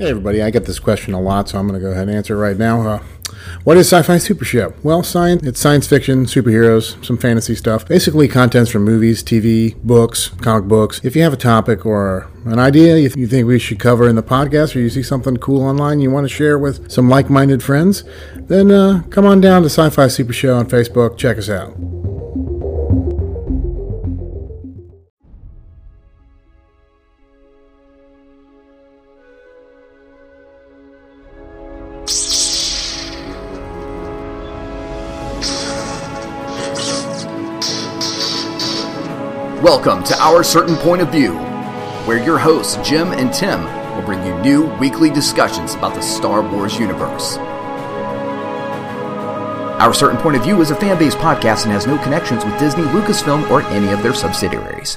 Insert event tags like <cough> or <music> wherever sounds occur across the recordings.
Hey, everybody, I get this question a lot, so I'm going to go ahead and answer it right now. Uh, what is Sci Fi Super Show? Well, science, it's science fiction, superheroes, some fantasy stuff. Basically, contents from movies, TV, books, comic books. If you have a topic or an idea you, th- you think we should cover in the podcast, or you see something cool online you want to share with some like minded friends, then uh, come on down to Sci Fi Super Show on Facebook. Check us out. Welcome to Our Certain Point of View, where your hosts, Jim and Tim, will bring you new weekly discussions about the Star Wars universe. Our Certain Point of View is a fan based podcast and has no connections with Disney, Lucasfilm, or any of their subsidiaries.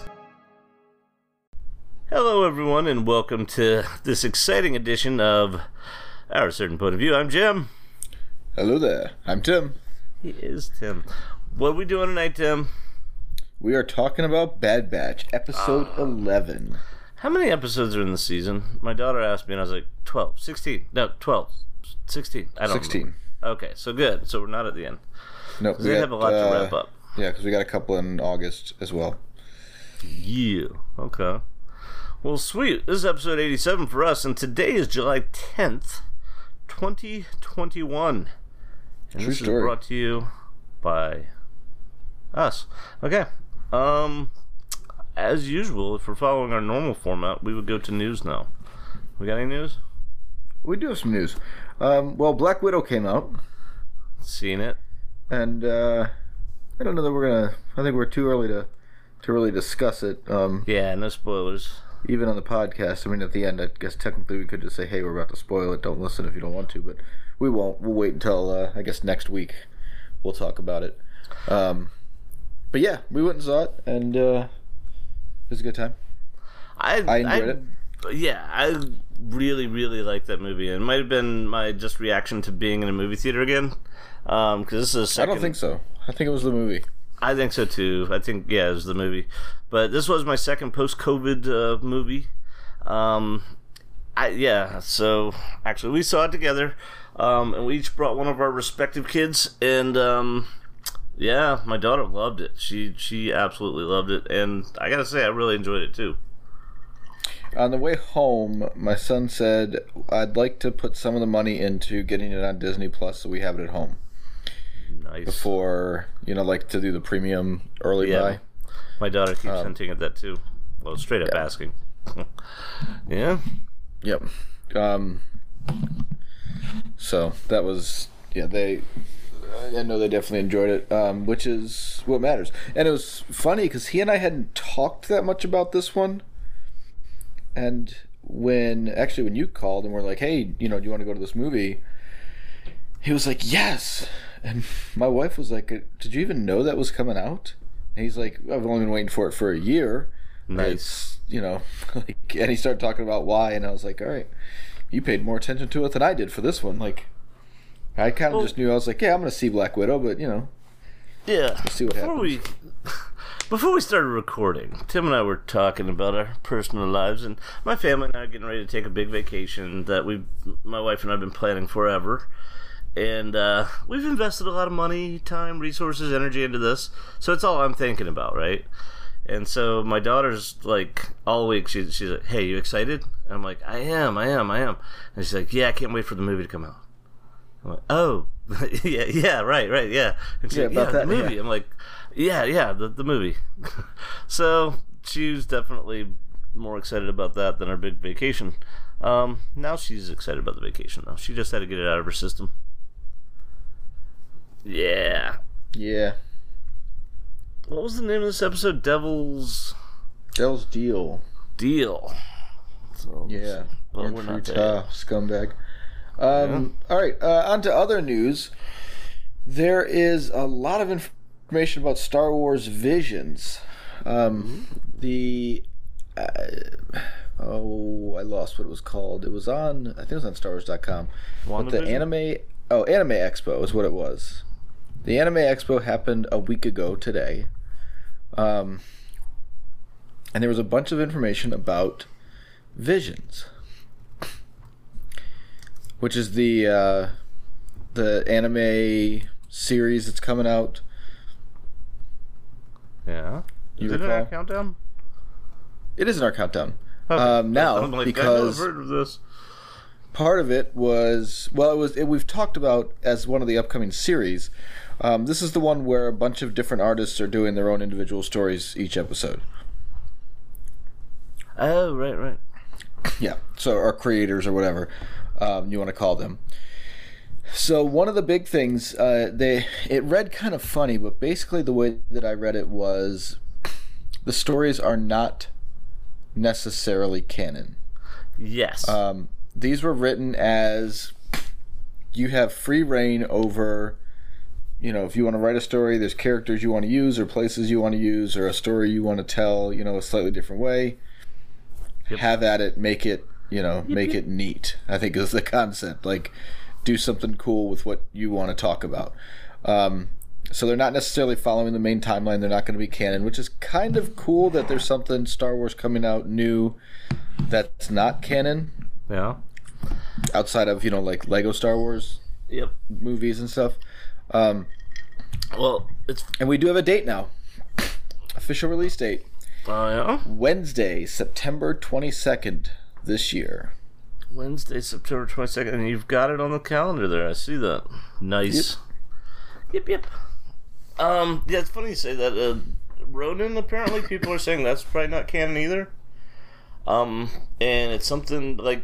Hello, everyone, and welcome to this exciting edition of Our Certain Point of View. I'm Jim. Hello there. I'm Tim. He is Tim. What are we doing tonight, Tim? We are talking about Bad Batch, episode Ah. 11. How many episodes are in the season? My daughter asked me, and I was like, 12, 16. No, 12, 16. I don't 16. remember. Okay, so good. So we're not at the end. No, They have a lot to wrap up. Yeah, because we got a couple in August as well. Yeah. Okay. Well, sweet. This is episode 87 for us, and today is July 10th, 2021. And True this story. is brought to you by us. Okay. Um, as usual, if we're following our normal format, we would go to news now. We got any news? We do have some news. Um, well, Black Widow came out, Seen it? and uh, I don't know that we're gonna. I think we're too early to to really discuss it. Um, Yeah, no spoilers. even on the podcast. I mean, at the end, I guess technically we could just say, "Hey, we're about to spoil it. Don't listen if you don't want to." But we won't. We'll wait until uh, I guess next week. We'll talk about it. Um, but yeah, we went and saw it, and uh, it was a good time. I I enjoyed it. Yeah, I really, really liked that movie. It might have been my just reaction to being in a movie theater again. Because this is a I second. don't think so. I think it was the movie. I think so too. I think yeah, it was the movie, but this was my second post-COVID uh, movie. Um, I yeah. So actually, we saw it together, um, and we each brought one of our respective kids, and um, yeah, my daughter loved it. She she absolutely loved it, and I gotta say, I really enjoyed it too. On the way home, my son said, "I'd like to put some of the money into getting it on Disney Plus, so we have it at home Nice. before you know, like to do the premium early Yeah. buy." My daughter keeps hinting at that too. Well, straight up asking. <laughs> yeah. Yep. Um, so that was yeah. They I know they definitely enjoyed it, um, which is what matters. And it was funny because he and I hadn't talked that much about this one. And when actually when you called and we're like, hey, you know, do you want to go to this movie? He was like, yes. And my wife was like, did you even know that was coming out? And he's like, I've only been waiting for it for a year. Nice. You know, <laughs> like, and he started talking about why, and I was like, all right, you paid more attention to it than I did for this one. Like, I kind of Well- just knew I was like, yeah, I'm gonna see Black Widow, but you know, Yeah. see what before we <laughs> before we started recording, Tim and I were talking about our personal lives, and my family and I are getting ready to take a big vacation that we, my wife and I, have been planning forever. And uh, we've invested a lot of money, time, resources, energy into this, so it's all I'm thinking about, right? And so my daughter's like all week. She, she's like, "Hey, you excited?" And I'm like, "I am, I am, I am." And she's like, "Yeah, I can't wait for the movie to come out." Like, "Oh, <laughs> yeah, yeah, right, right, yeah." And she's Yeah, about "Yeah, that, movie." yeah. I'm like, "Yeah, yeah, the the movie." <laughs> so she was definitely more excited about that than our big vacation. Um, now she's excited about the vacation though. She just had to get it out of her system. Yeah. yeah, What was the name of this episode? Devil's Devil's Deal, Deal. So, yeah, Well, we're not there. scumbag. Um, all right, uh, on to other news. There is a lot of information about Star Wars Visions. Um, the uh, oh, I lost what it was called. It was on, I think it was on StarWars.com. But the anime, oh, Anime Expo is what it was. The Anime Expo happened a week ago today. Um, and there was a bunch of information about Visions. Which is the uh, the anime series that's coming out. Yeah. You Is it in our countdown? It is in our countdown. Okay. Um, now like, because I know I've heard of this. part of it was well it was it, we've talked about as one of the upcoming series um, this is the one where a bunch of different artists are doing their own individual stories each episode Oh, right, right. yeah so our creators or whatever um, you want to call them so one of the big things uh, they it read kind of funny but basically the way that i read it was the stories are not necessarily canon Yes. Um, these were written as you have free reign over, you know, if you want to write a story, there's characters you want to use or places you want to use or a story you want to tell, you know, a slightly different way. Yep. Have at it, make it, you know, make it neat. I think is the <laughs> concept. Like, do something cool with what you want to talk about. Um, so they're not necessarily following the main timeline. They're not going to be canon, which is kind of cool that there's something Star Wars coming out new that's not canon yeah. outside of you know like Lego Star Wars Yep. movies and stuff. Um, Well, it's. and we do have a date now. Official release date Oh, yeah? Wednesday, September 22nd this year. Wednesday, September 22nd. And you've got it on the calendar there. I see that. Nice. Yep, yep. Um, yeah, it's funny you say that. Uh, Ronin, apparently, people are saying that's probably not canon either. Um, and it's something like.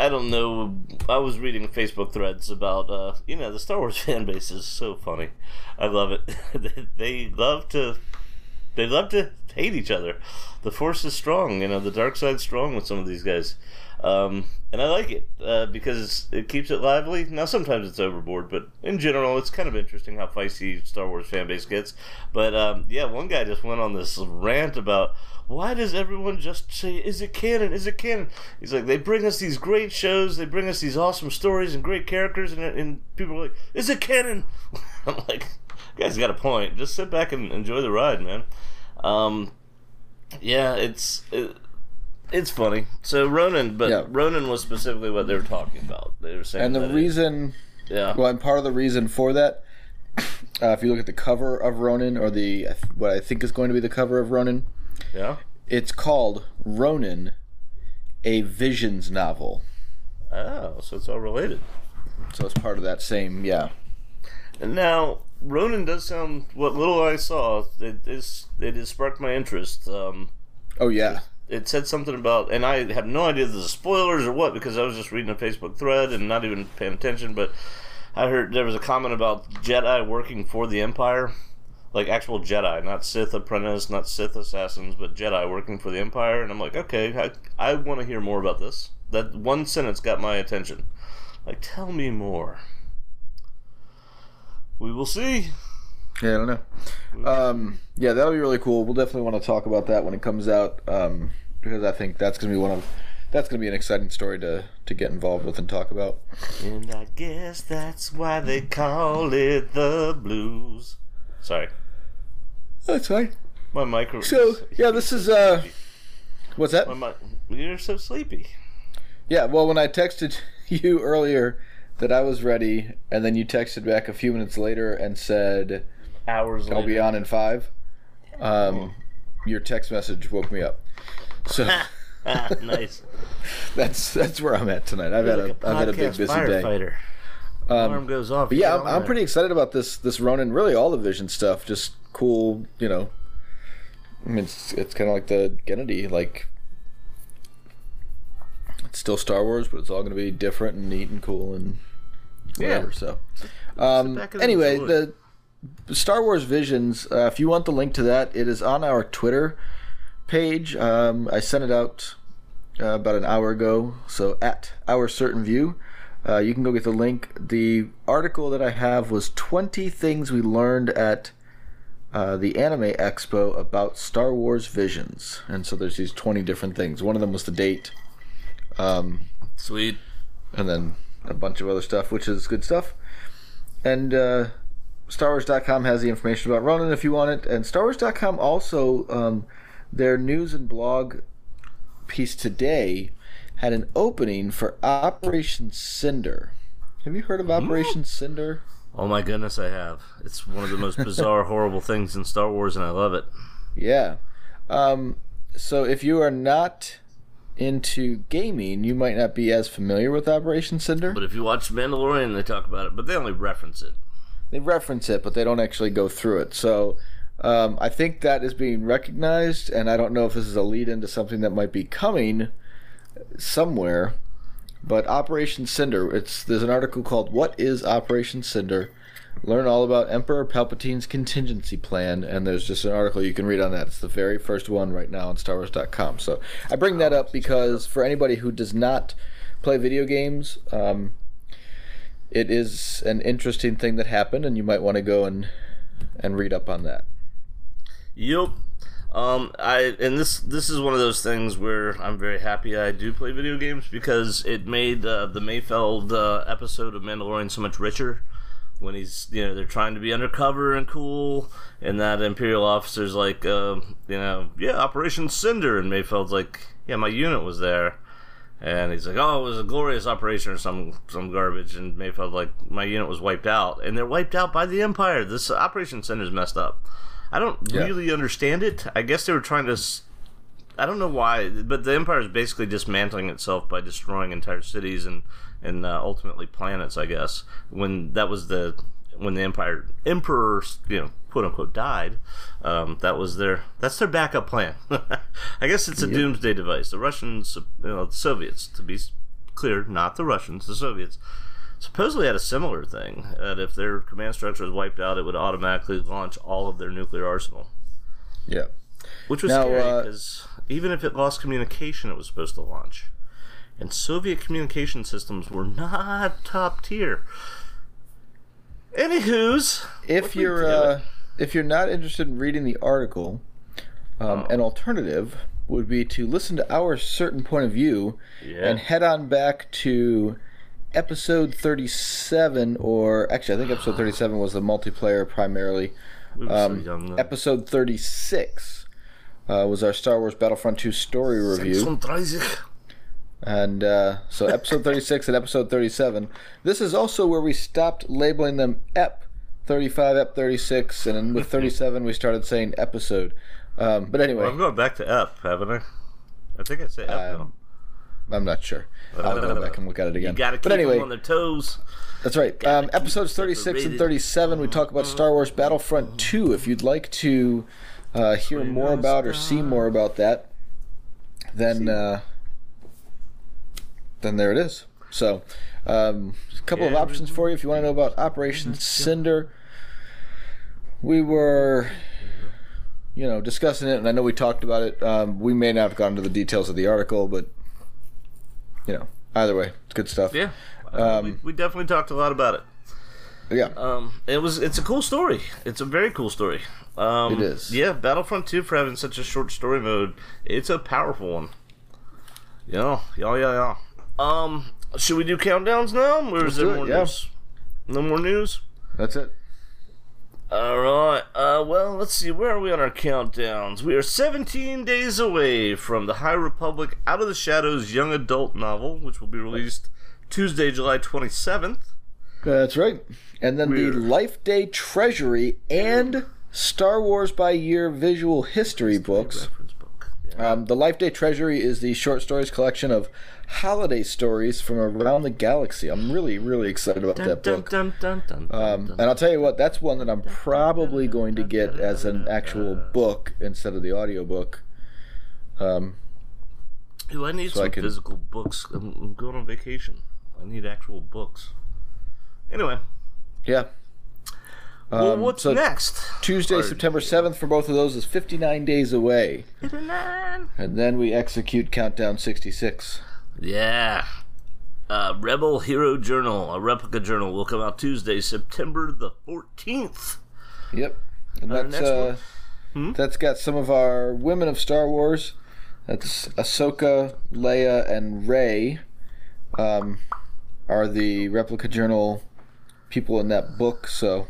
I don't know. I was reading Facebook threads about, uh, you know, the Star Wars <laughs> fan base is so funny. I love it. <laughs> they love to they love to hate each other. The force is strong, you know, the dark side's strong with some of these guys. Um, and I like it uh, because it keeps it lively. Now, sometimes it's overboard, but in general, it's kind of interesting how feisty Star Wars fan base gets. But um, yeah, one guy just went on this rant about why does everyone just say, "Is it canon? Is it canon?" He's like, they bring us these great shows, they bring us these awesome stories and great characters, and, and people are like, "Is it canon?" <laughs> I'm like, "Guys, got a point. Just sit back and enjoy the ride, man." Um, yeah, it's it, it's funny. So Ronin, but Yeah. Ronin was specifically what they were talking about. They were saying, And the that it- reason, yeah, well, and part of the reason for that, <coughs> uh, if you look at the cover of Ronin or the what I think is going to be the cover of Ronin, yeah, it's called Ronin, a Visions novel. oh, so it's all related. So it's part of that same, yeah. And now Ronin does sound. What little I saw, it is it has sparked my interest. Um, Oh yeah, it said something about, and I have no idea if this is spoilers or what because I was just reading a Facebook thread and not even paying attention. But I heard there was a comment about Jedi working for the Empire, like actual Jedi, not Sith apprentice, not Sith assassins, but Jedi working for the Empire. And I'm like, okay, I, I want to hear more about this. That one sentence got my attention. Like, tell me more. We will see. Yeah, I don't know. Um, yeah, that'll be really cool. We'll definitely want to talk about that when it comes out um, because I think that's gonna be one of that's gonna be an exciting story to to get involved with and talk about. And I guess that's why they call it the blues. Sorry. That's fine. My micro. So yeah, this is uh, what's that? My mi- You're so sleepy. Yeah, well, when I texted <laughs> you earlier that I was ready, and then you texted back a few minutes later and said Hours. I'll be on in five. Um, your text message woke me up. So <laughs> Ah, nice. <laughs> that's that's where I'm at tonight. I've had a Like have had a big busy day. firefighter. Alarm goes off. Yeah, I'm, I'm pretty excited about this this Ronin. Really, all the Vision stuff, just cool. You know, I mean, it's it's kind of like the Kennedy. Like, it's still Star Wars, but it's all going to be different and neat and cool and whatever. So, um, anyway, enjoy. the Star Wars Visions. Uh, if you want the link to that, it is on our Twitter page. Um, I sent it out uh, about an hour ago. So at our certain view, uh, you can go get the link. The article that I have was 20 things we learned at uh, the Anime Expo about Star Wars Visions, and so there's these 20 different things. One of them was the date, um, Sweet. and then a bunch of other stuff, which is good stuff. And uh, StarWars.com has the information about Ronin if you want it, and StarWars.com also um, their news and blog piece today had an opening for Operation Cinder. Have you heard of Operation Cinder? Oh my goodness, I have. It's one of the most bizarre, <laughs> horrible things in Star Wars, and I love it. Yeah. Um, so if you are not into gaming, you might not be as familiar with Operation Cinder. But if you watch Mandalorian, they talk about it, but they only reference it. They reference it, but they don't actually go through it. So um, I think that is being recognized, and I don't know if this is a lead into something that might be coming somewhere. But Operation Cinder, it's there's an article called "What is Operation Cinder." Learn all about Emperor Palpatine's contingency plan, and there's just an article you can read on that. It's the very first one right now on StarWars.com. So I bring that up because for anybody who does not play video games, um, it is an interesting thing that happened, and you might want to go and and read up on that. Yep. Um, I and this this is one of those things where I'm very happy I do play video games because it made uh, the Mayfeld uh, episode of Mandalorian so much richer. When he's you know they're trying to be undercover and cool, and that Imperial officer's like uh, you know yeah Operation Cinder, and Mayfeld's like yeah my unit was there, and he's like oh it was a glorious operation or some some garbage, and Mayfeld like my unit was wiped out, and they're wiped out by the Empire. This Operation Cinder's messed up. I don't Yeah. really understand it. I guess they were trying to. s- I don't know why, but the empire is basically dismantling itself by destroying entire cities and and uh, ultimately planets. I guess when that was the when the empire emperor you know quote unquote died, um, that was their that's their backup plan. <laughs> I guess it's a doomsday device. The Russians, you know, the Soviets, to be clear, not the Russians, the Soviets supposedly had a similar thing that if their command structure was wiped out, it would automatically launch all of their nuclear arsenal, Yeah. which was Now, scary uh, because even if it lost communication, it was supposed to launch. And Soviet communication systems were not top tier. Anywho's, if you're uh, if you're not interested in reading the article, um, Oh. an alternative would be to listen to our certain point of view Yeah. and head on back to episode 37 or actually I think episode <sighs> 37 was the multiplayer primarily. we Um, so young. Episode 36 uh, was our Star Wars Battlefront 2 story review. 36. And uh, so episode 36 and episode 37. This is also where we stopped labeling them EP 35, EP 36, and then with 37 we started saying episode. Um, but anyway, Well, I've gone back to F, haven't I? I think I say F now. Um, I'm not sure. I'll go back and look at it again. You gotta keep but anyway, them on their toes. that's right. Um, episodes them 36 and 37, we talk about Star Wars Battlefront 2. If you'd like to uh, hear more about or see more about that, then uh, then there it is. So, um, a couple of options for you if you want to know about Operation Cinder. We were, you know, discussing it, and I know we talked about it. Um, we may not have gone into the details of the article, but you know, either way, it's good stuff. Yeah. Uh, Um, we, we definitely talked a lot about it. yeah. Um, it was it's a cool story. It's a very cool story. Um, It is. Yeah, Battlefront 2 for having such a short story mode. It's a powerful one. Yeah, yeah, yeah, yeah. Um, should we do countdowns now, or is there more yeah. news? No more news. That's it. All right. Uh, well, let's see. Where are we on our countdowns? We are 17 days away from the High Republic Out of the Shadows young adult novel, which will be released Tuesday, July 27th. That's right. And then the Life Day Treasury and Star Wars by Year visual history books. Book. Um, the Life Day Treasury is the short stories collection of holiday stories from around the galaxy. I'm really, really excited about that book. Dun, dun, dun, dun, Um, and I'll tell you what, that's one that I'm probably going to get as an actual book instead of the audiobook. Um, Ooh, I need so I some can- physical books. I'm, I'm going on vacation. I need actual books. Anyway, yeah. Well, Um, what's so next? Tuesday, Or- September 7th for both of those is 59 days away. 59. And then we execute Countdown 66. Yeah. Uh, Rebel Hero Journal, a replica journal, will come out Tuesday, September the 14th. Yep. And Uh, that's next uh. Hmm? that's got some of our women of Star Wars. That's Ahsoka, Leia, and Rey. Um, are the replica journal people in that book? So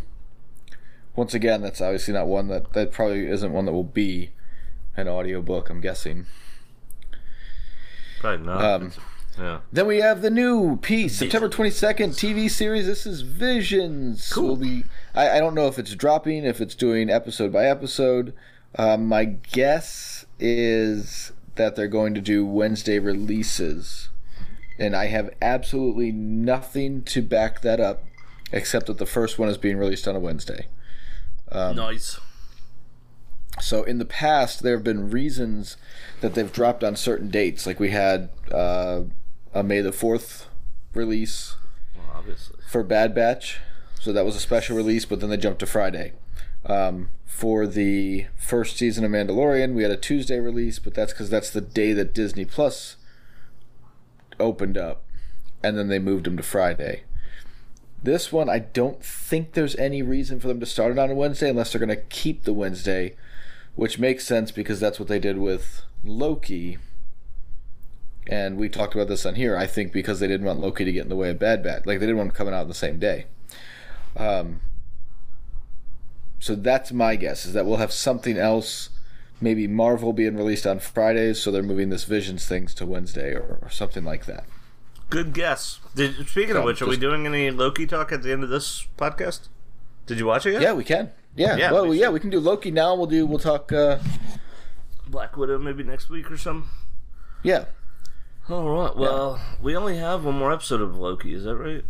once again, that's obviously not one that that probably isn't one that will be an audiobook. I'm guessing. Probably not. Um, Yeah. Then we have the new piece, September 22nd TV series. This is Visions. Cool. Will be, I, I don't know if it's dropping, if it's doing episode by episode. Um, my guess is that they're going to do Wednesday releases. And I have absolutely nothing to back that up, except that the first one is being released on a Wednesday. Um, nice. So in the past, there have been reasons that they've dropped on certain dates. Like we had uh, a May the Fourth release Well, obviously. for Bad Batch, so that was a special release. But then they jumped to Friday. Um, for the first season of Mandalorian, we had a Tuesday release, but that's because that's the day that Disney Plus opened up, and then they moved them to Friday. This one, I don't think there's any reason for them to start it on a Wednesday unless they're going to keep the Wednesday, which makes sense because that's what they did with Loki. And we talked about this on here. I think because they didn't want Loki to get in the way of Bad Batch, like they didn't want him coming out on the same day. Um, so that's my guess is that we'll have something else. Maybe Marvel being released on Fridays, so they're moving this Visions things to Wednesday or, or something like that. Good guess. Did, speaking So, of which, are we doing any Loki talk at the end of this podcast? Did you watch it yet? Yeah, we can. Yeah, Yeah, well, we yeah, we can do Loki now. We'll do. We'll talk. Uh, Black Widow maybe next week or something. yeah, All right. Well, we only have one more episode of Loki. Is that right?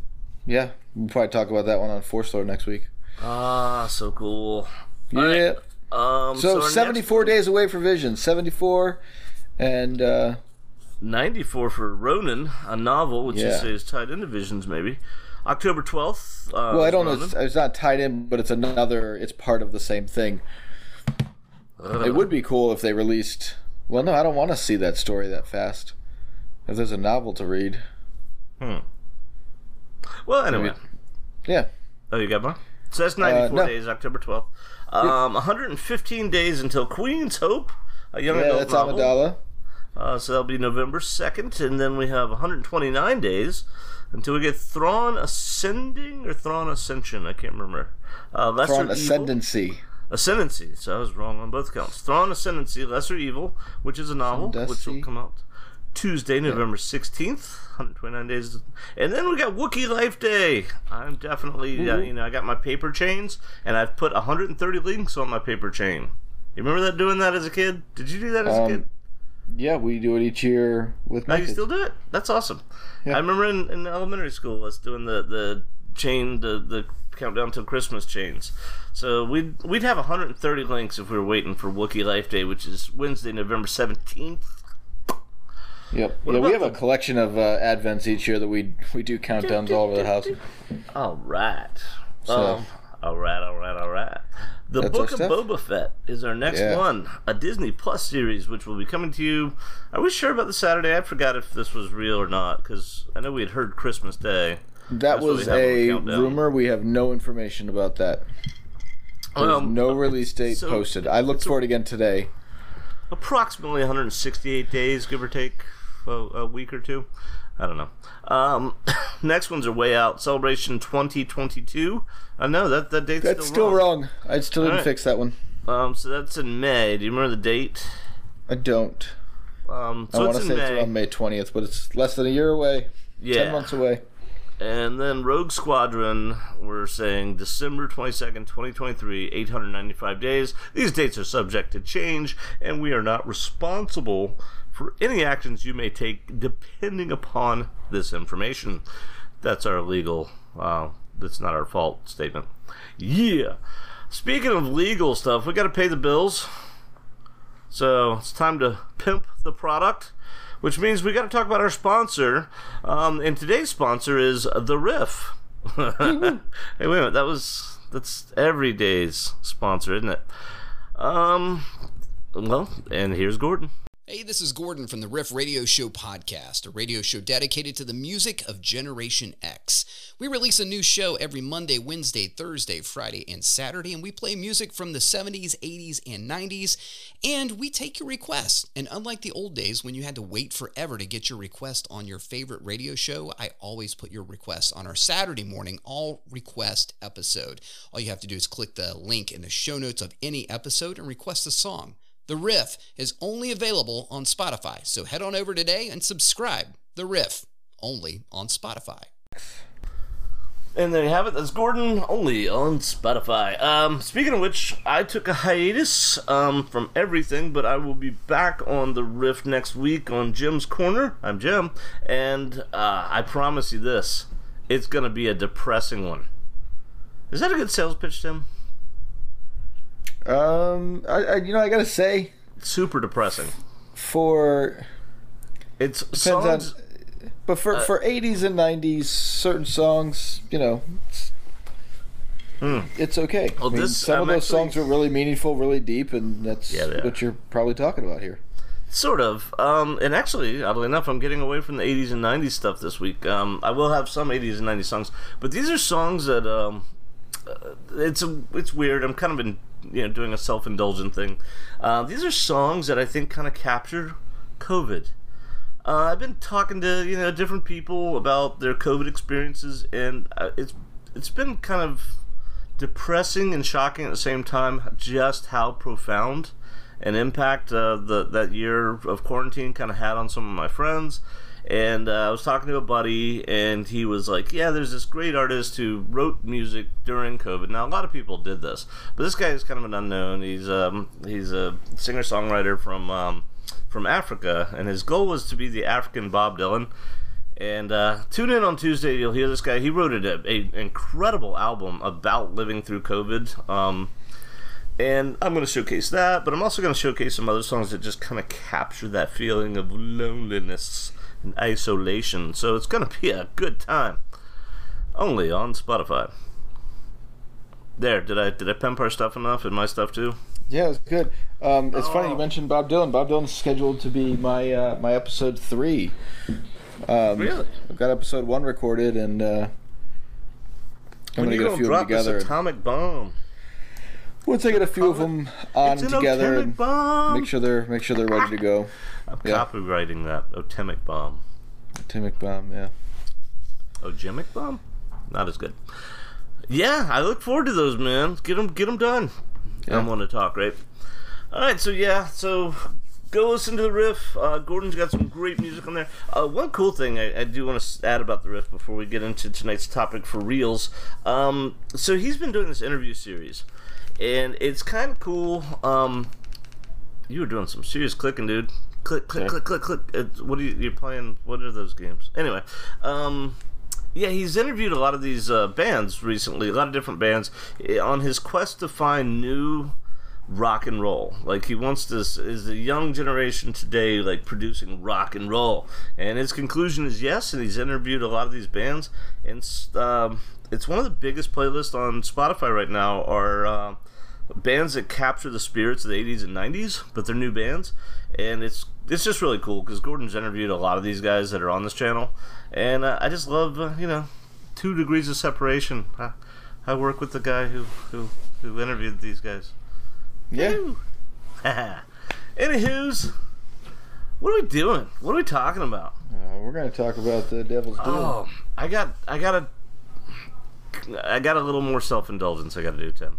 yeah. We'll probably talk about that one on Force Lord next week. Ah, so cool. Yeah. right. Um, So, our next- 74 days away for Vision. 74, and uh, 94 for Ronin, a novel, which you say is tied into Visions, maybe. October 12th. Uh, well, I don't know. It's, it's not tied in, but it's another. It's part of the same thing. It would be cool if they released. Well, no, I don't want to see that story that fast. If there's a novel to read, Hmm. Well, anyway. yeah. Oh, you got one? So that's 94 no. days, October 12th. Um, 115 days until Queen's Hope, a young Yeah, adult that's novel. Amidala. Uh, so that'll be November 2nd, and then we have 129 days until we get Thrawn Ascending or Thrawn Ascension. I can't remember. Uh, Lesser Thrawn Evil. Ascendancy. Ascendancy. So I was wrong on both counts. Thrawn Ascendancy, Lesser Evil, which is a novel, which will come out Tuesday, November 16th. 129 days. And then we got Wookiee Life Day. I'm definitely, uh, you know, I got my paper chains, and I've put 130 links on my paper chain. You remember that doing that as a kid? Did you do that as a Um, kid? Yeah, we do it each year with Now you still do it? That's awesome. Yeah. I remember in, in elementary school us doing the, the chain, the, the countdown till Christmas chains. So we'd we'd have 130 links if we were waiting for Wookiee Life Day, which is Wednesday, November 17th. Yep. What yeah, we have a collection of uh, advents each year that we we do countdowns all over the house. All right. So- Um, all right, all right, all right. The That's Book of stuff. Boba Fett is our next Yeah. one, a Disney Plus series, which will be coming to you. Are we sure about the Saturday? I forgot if this was real or not, because I know we had heard Christmas Day. That That's was we have on a rumor. We have no information about that. There's Um, no release date so- posted. I looked for it again today. approximately 168 days, give or take a, a week or two. I don't know. Um, <coughs> next ones are way out. Celebration 2022. I know that that date's That's still, still wrong. I still didn't Alright. fix that one. Um, so that's in May. Do you remember the date? I don't. Um, I so want it's to in say it's May. around May 20th, but it's less than a year away. Yeah. 10 months away. And then Rogue Squadron, we're saying December 22nd, 2023, 895 days. These dates are subject to change, and we are not responsible for any actions you may take depending upon this information. That's our legal, uh, that's not our fault statement. Yeah. Speaking of legal stuff, we got to pay the bills. So it's time to pimp the product, which means we got to talk about our sponsor. Um, and today's sponsor is the Riff. <laughs> hey, wait a minute, that was that's every day's sponsor, isn't it? Um, well, and here's Gordon. Hey, this is Gordon from the Riff Radio Show podcast, a radio show dedicated to the music of Generation X. We release a new show every Monday, Wednesday, Thursday, Friday, and Saturday, and we play music from the 70s, 80s, and 90s, and we take your requests. And unlike the old days when you had to wait forever to get your request on your favorite radio show, I always put your requests on our Saturday morning all request episode. All you have to do is click the link in the show notes of any episode and request a song. The Riff is only available on Spotify, so head on over today and subscribe. The Riff. only on Spotify. And there you have it. That's Gordon only on Spotify. Um, speaking of which, I took a hiatus um, from everything, but I will be back on the riff next week on Jim's Corner. I'm Jim, and uh, I promise you this: it's gonna be a depressing one. Is that a good sales pitch, Tim? Um, I, I you know I gotta say Super depressing. for It's songs. on, but for for eighties and nineties, certain songs, you know, it's, it's okay. Well, I mean, this- some I'm of those actually- songs are really meaningful, really deep, and that's Yeah, what you're probably talking about here. Sort of. Um, and actually, oddly enough, I'm getting away from the 80s and 90s stuff this week. Um, I will have some 80s and 90s songs, but these are songs that um, uh, it's a, it's weird. I'm kind of been you know doing a self indulgent thing. Uh, these are songs that I think kind of capture COVID. Uh, I've been talking to you know different people about their COVID experiences, and uh, it's it's been kind of depressing and shocking at the same time. Just how profound an impact uh, the that year of quarantine kind of had on some of my friends. And uh, I was talking to a buddy, and he was like, "Yeah, there's this great artist who wrote music during COVID." Now, a lot of people did this, but this guy is kind of an unknown. He's um, he's a singer songwriter from um, from Africa, and his goal was to be the African Bob Dylan. And uh, tune in on Tuesday. You'll hear this guy. He wrote a, a incredible album about living through COVID. Um, and I'm going to showcase that, but I'm also going to showcase some other songs that just kind of capture that feeling of loneliness and isolation. So it's going to be a good time. Only on Spotify. There, did I did I pimp our stuff enough and my stuff too? Yeah, it's good. Um, it's funny you Oh. mentioned Bob Dylan. Bob Dylan's scheduled to be my uh, my episode three. Um, Really? I've got episode one recorded, and uh, I'm When gonna get a few of them drop this together. atomic bomb? Once I get a few of them on together, and bomb. make sure they're make sure they're ready to go. I'm yeah. copywriting that atomic bomb. Atomic bomb, yeah. Ojemic bomb? Not as good. Yeah, I look forward to those, man. Get them, get them done. Yeah. I'm one to talk, right? All right, so yeah, so go listen to the riff. Uh, Gordon's got some great music on there. Uh, one cool thing I, I do want to add about the riff before we get into tonight's topic for reals. Um, so he's been doing this interview series, and it's kind of cool. Um, you were doing some serious clicking, dude. Click, click, click, click, click. It's, what are you? You're playing? What are those games? Anyway, um, yeah, he's interviewed a lot of these uh, bands recently, a lot of different bands, eh, on his quest to find new rock and roll. Like he wants this is the young generation today like producing rock and roll, and his conclusion is yes. And he's interviewed a lot of these bands, and um, it's one of the biggest playlists on Spotify right now. Are uh, bands that capture the spirits of the 80s and 90s, but they're new bands, and it's it's just really cool because Gordon's interviewed a lot of these guys that are on this channel, and uh, I just love uh, you know two degrees of separation. I, I work with the guy who who who interviewed these guys. Yeah. Anywho's, <laughs> what are we doing? What are we talking about? Uh, we're going to talk about the Devil's Doom. Oh, I got, I got a, I got a little more self indulgence. I got to do, Tim.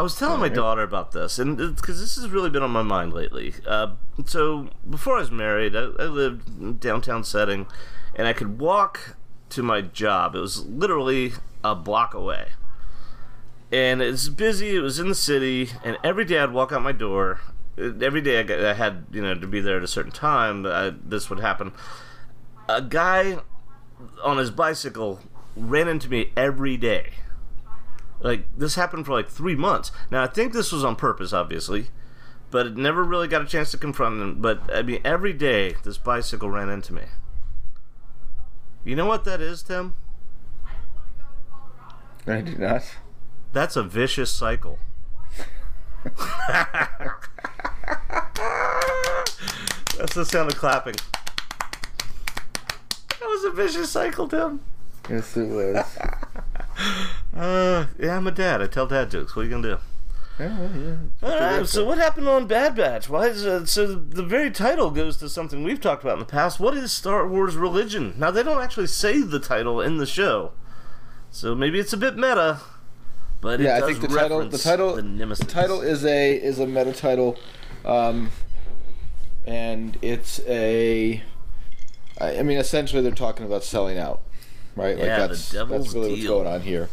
I was telling my daughter about this, and because this has really been on my mind lately. Uh, so before I was married, I, I lived in a downtown setting, and I could walk to my job. It was literally a block away, and it's busy. It was in the city, and every day I'd walk out my door. uh, Every day I, got, I had you know to be there at a certain time. I, this would happen. A guy on his bicycle ran into me every day. Like this happened for like three months. Now I think this was on purpose, obviously, but it never really got a chance to confront him. But I mean, every day this bicycle ran into me. You know what that is, Tim? I do not. That's a vicious cycle. <laughs> That's the sound of clapping. That was a vicious cycle, Tim. Yes, it was. <laughs> Uh, yeah, I'm a dad. I tell dad jokes. What are you gonna do? yeah, well, yeah. All right. So what happened on Bad Batch? Why is uh, so the very title goes to something we've talked about in the past. What is Star Wars religion? Now they don't actually say the title in the show, so maybe it's a bit meta. But it yeah, I think the title, the title, the, nemesis. the title is a is a meta title, um, and it's a. I mean, essentially, they're talking about selling out, right? Yeah, the that's devil's that's really what's deal. going on here.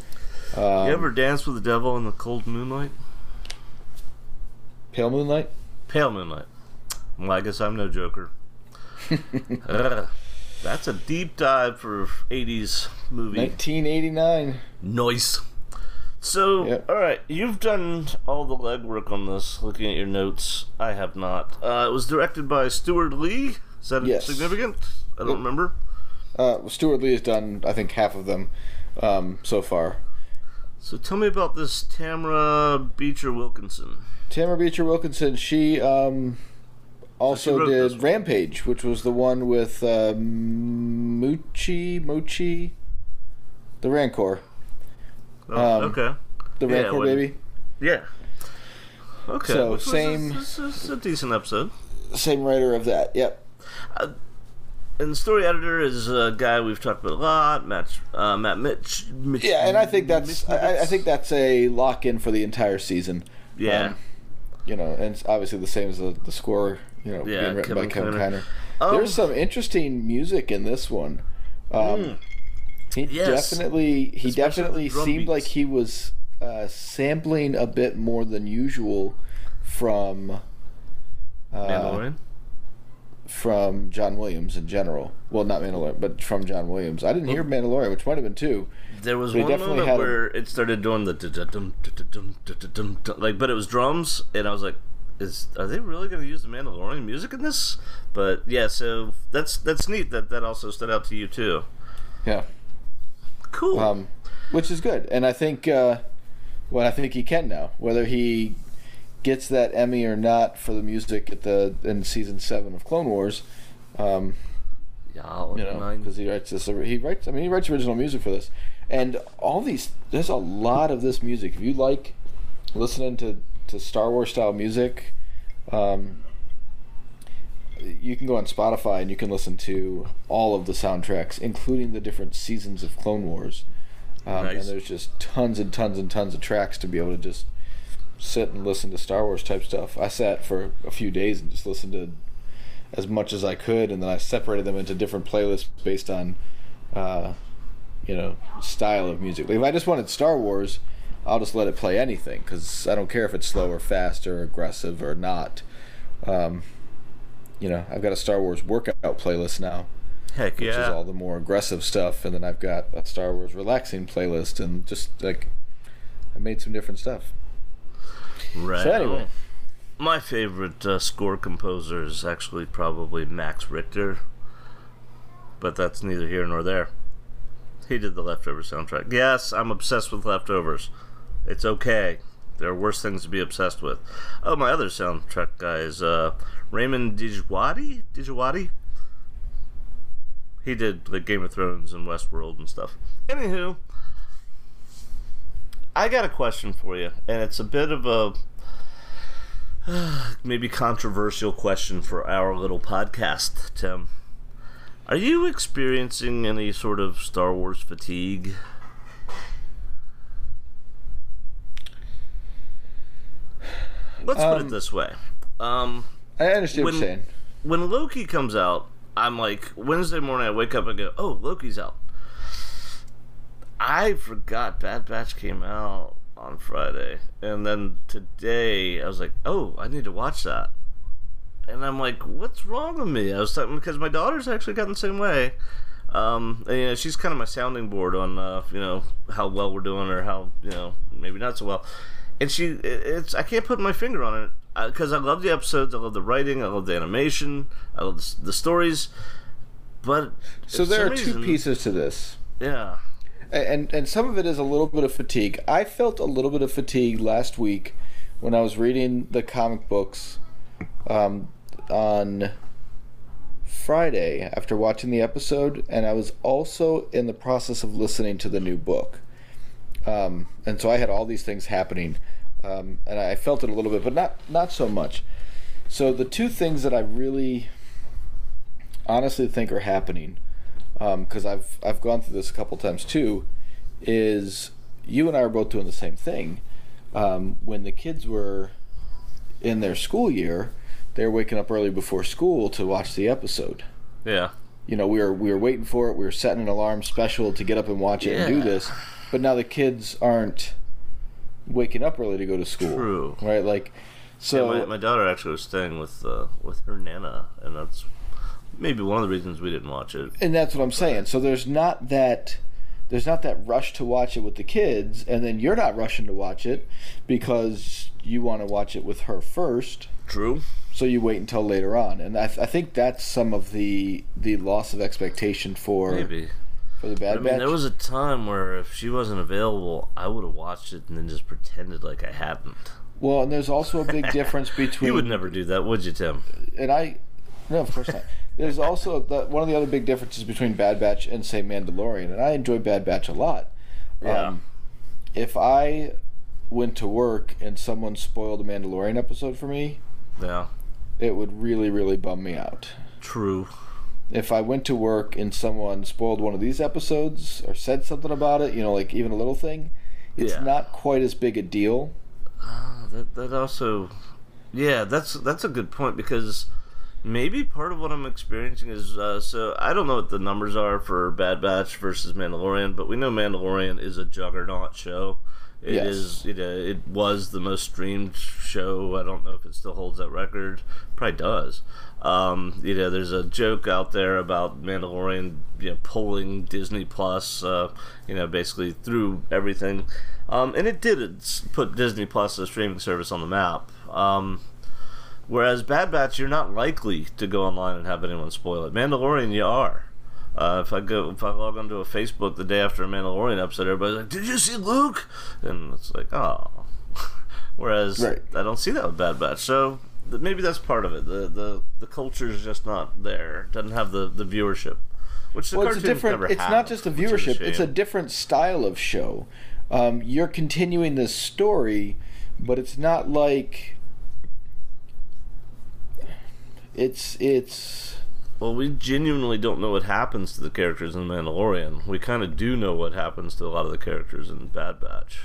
you ever dance with the devil in the cold moonlight? Pale Moonlight. Pale moonlight. Well, I guess I'm no joker. Ugh. <laughs> that's a deep dive for 80s movie. 1989. Noise. So, Yep. all right, you've done all the legwork on this. Looking at your notes, I have not. Uh, it was directed by Steward Lee. Is that Yes. significant? I don't remember. Uh, Steward Lee has done, I think, half of them um, so far. So tell me about this Tamara Becher Wilkinson. Tamara Becher Wilkinson, she um, also this did. Rampage, which was the one with uh, Muchi, Mochi, the Rancor, Oh, Um, okay. the Yeah, Rancor baby. Yeah. Okay. So, same- This is a decent episode. Same writer of that. Yep. And the story editor is a guy we've talked about a lot, Matt, uh, Matt Mitch, Mitch. Yeah, and I think that's I, I think that's a lock in for the entire season. Yeah. Um, you know, and it's obviously the same as the, the score. You know, Yeah, being written by Kevin Kevin Kiner. Um, There's some interesting music in this one. Um, He Hmm. Yes. definitely, he definitely seemed beats. like he was uh, sampling a bit more than usual from uh, Mandalorian. From John Williams in general. Well, not Mandalorian, but from John Williams. I didn't hear Mandalorian, which might have been two. There was one definitely moment had a- where it started doing the dum dum dum like, but it was drums, and I was like, "Is are they really going to use the Mandalorian music in this?" But yeah, so that's that's neat that that also stood out to you too. Yeah. Cool. um, which is good. And I think, uh, well, I think he can now. Whether he gets that Emmy or not for the music at the in season seven of Clone Wars, um, yeah, you know, because he writes this. He writes. I mean, he writes original music for this, and all these. There's a lot of this music. If you like listening to to Star Wars style music, um, you can go on Spotify and you can listen to all of the soundtracks, including the different seasons of Clone Wars. Um, Nice. And there's just tons and tons and tons of tracks to be able to just sit and listen to Star Wars type stuff. I sat for a few days and just listened to as much as I could, and then I separated them into different playlists based on, uh, you know, style of music. Like if I just wanted Star Wars, I'll just let it play anything because I don't care if it's slow or fast or aggressive or not. Um, you know, I've got a Star Wars workout playlist now, heck which is all the more aggressive stuff, and then I've got a Star Wars relaxing playlist, and just like I made some different stuff. Right. So anyway. my favorite uh, score composer is actually probably Max Richter, but that's neither here nor there. He did the Leftover soundtrack. Yes, I'm obsessed with Leftovers. It's okay. There are worse things to be obsessed with. Oh, my other soundtrack guy is uh, Raymond Djawadi. Djawadi. He did the Game of Thrones and Westworld and stuff. Anywho, I got a question for you, and it's a bit of a <sighs> maybe controversial question for our little podcast, Tim. Are you experiencing any sort of Star Wars fatigue? Let's put it Um, this way. Um, I understand what you're saying. when Loki comes out, I'm like Wednesday morning. I wake up and go, "Oh, Loki's out." I forgot Bad Batch came out on Friday, and then today I was like, "Oh, I need to watch that." And I'm like, "What's wrong with me?" I was talking because my daughter's actually gotten the same way. Um, and, you know, she's kind of my sounding board on, uh, you know, how well we're doing or how, you know, maybe not so well. And she, it's, I can't put my finger on it because I love the episodes, I love the writing, I love the animation, I love the, the stories. But So there are two reason- pieces to this. Yeah, and and some of it is a little bit of fatigue. I felt a little bit of fatigue last week when I was reading the comic books um, on Friday after watching the episode, and I was also in the process of listening to the new book. Um, and so I had all these things happening, um, and I felt it a little bit, but not not so much. So the two things that I really honestly think are happening because I've I've gone through this a couple times too, is you and I are both doing the same thing. Um, when the kids were in their school year, they were waking up early before school to watch the episode. yeah, you know, we were we were waiting for it. We were setting an alarm special to get up and watch it and do this. But now the kids aren't waking up early to go to school. True. Right? Like so my, my daughter actually was staying with uh, with her nana, and that's maybe one of the reasons we didn't watch it. and that's what I'm saying. So there's not that there's not that rush to watch it with the kids and then you're not rushing to watch it because you want to watch it with her first. True. so you wait until later on and I, th- I think that's some of the the loss of expectation for Maybe. for the bad I mean, batch there was a time where if she wasn't available, I would have watched it and then just pretended like I hadn't. well and there's also a big difference between <laughs> You would never do that, would you, Tim? and I no of course not there's also the, one of the other big differences between Bad Batch and say Mandalorian and I enjoy Bad Batch a lot Yeah. um, if I went to work and someone spoiled a Mandalorian episode for me Yeah. it would really really bum me out True. if I went to work and someone spoiled one of these episodes or said something about it, you know, like even a little thing, it's Yeah. not quite as big a deal. Ah, that that also, yeah, that's that's a good point because maybe part of what I'm experiencing is uh, so I don't know what the numbers are for Bad Batch versus Mandalorian, but we know Mandalorian is a juggernaut show. It Yes. is, you know, it was the most streamed show. I don't know if it still holds that record. Probably does. Um, you know, there's a joke out there about Mandalorian, you know, pulling Disney Plus, uh, you know, basically through everything. Um, and it did put Disney Plus, the streaming service, on the map. Um, whereas Bad Batch, you're not likely to go online and have anyone spoil it. Mandalorian, you are. Uh, if I go, if I log onto a Facebook the day after a Mandalorian episode, everybody's like, "Did you see Luke?" And it's like, oh. <laughs> Whereas Right. I don't see that with Bad Batch, so th- maybe that's part of it. The the the culture is just not there. Doesn't have the the viewership, which the Well, it's a different. It's have, not just a viewership; it's a different style of show. Um, you're continuing this story, but it's not like it's it's. Well, we genuinely don't know what happens to the characters in Mandalorian. We kind of do know what happens to a lot of the characters in Bad Batch.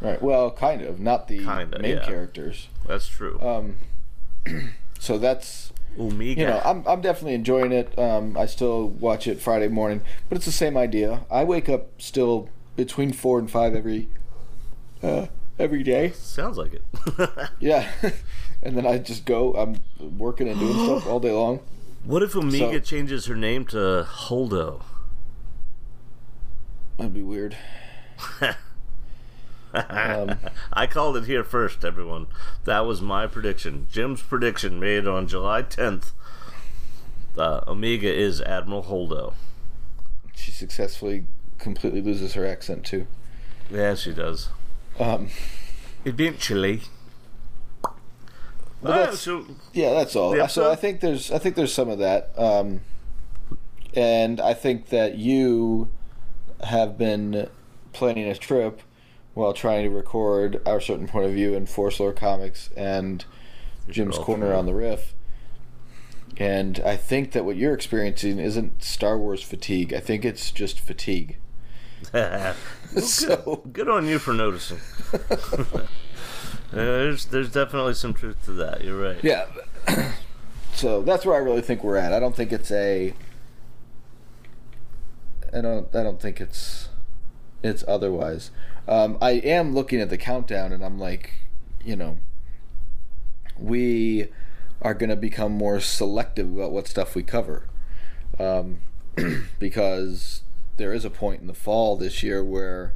Right. Well, kind of. Not the Kinda, main yeah. characters. That's true. Um, <clears throat> so that's Omega. you know I'm I'm definitely enjoying it. Um, I still watch it Friday morning, but it's the same idea. I wake up still between four and five every uh, every day. Sounds like it. <laughs> Yeah, <laughs> and then I just go. I'm working and doing stuff all day long. <gasps> what if Omega So- changes her name to Holdo? That'd be weird. <laughs> um, I called it here first, everyone. That was my prediction. Jim's prediction made on July 10th. Uh, Omega is Admiral Holdo. she successfully completely loses her accent too. Yeah, she does. Um, Eventually. But that's- so yeah, that's all. The So I think there's I think there's some of that, um, and I think that you have been planning a trip while trying to record our certain point of view in Force Lore Comics and Jim's Corner on the Riff. And I think that what you're experiencing isn't Star Wars fatigue. I think it's just fatigue. <laughs> <laughs> so good on you for noticing. <laughs> there's there's definitely some truth to that. You're right. Yeah. <clears throat> so that's where I really think we're at. I don't think it's a. I don't. I don't think it's. It's otherwise. Um, I am looking at the countdown, and I'm like, you know, we are going to become more selective about what stuff we cover, um, <clears throat> because there is a point in the fall this year where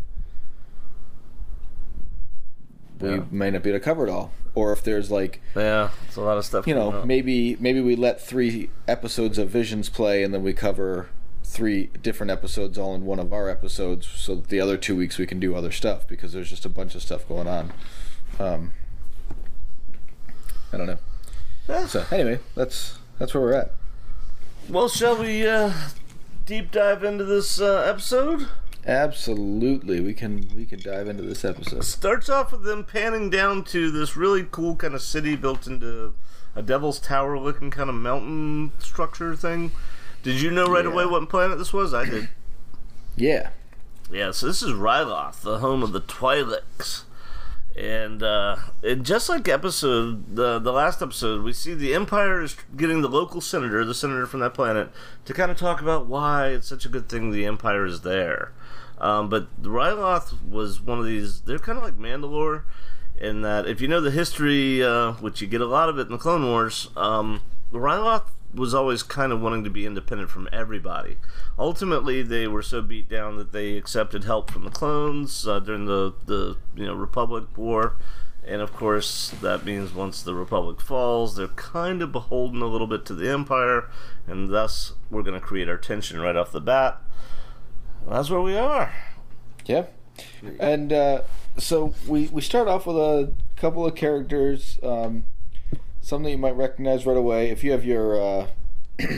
we Yeah. may not be able to cover it all, or if there's like Yeah, it's a lot of stuff. you know, maybe maybe we let three episodes of Visions play, and then we cover three different episodes all in one of our episodes, so that the other two weeks we can do other stuff because there's just a bunch of stuff going on. Um, I don't know. Yeah. So anyway, that's that's where we're at. Well, shall we uh, deep dive into this uh, episode? Absolutely, we can we can dive into this episode. Starts off with them panning down to this really cool kind of city built into a Devil's Tower looking kind of mountain structure thing. Did you know right Yeah. away what planet this was? I did. <clears throat> Yeah, Yeah, so this is Ryloth, the home of the Twi'leks. And, uh, and just like episode the the last episode, we see the Empire is getting the local senator, the senator from that planet, to kind of talk about why it's such a good thing the Empire is there. Um, but Ryloth was one of these. They're kind of like Mandalore, in that if you know the history, uh, which you get a lot of it in the Clone Wars, um, Ryloth was always kind of wanting to be independent from everybody. Ultimately, they were so beat down that they accepted help from the clones uh, during the the you know Republic War, and of course that means once the Republic falls, they're kind of beholden a little bit to the Empire, and thus we're going to create our tension right off the bat. That's where we are. Yeah, and uh, so we we start off with a couple of characters. Um, something you might recognize right away if you have your uh, <clears throat>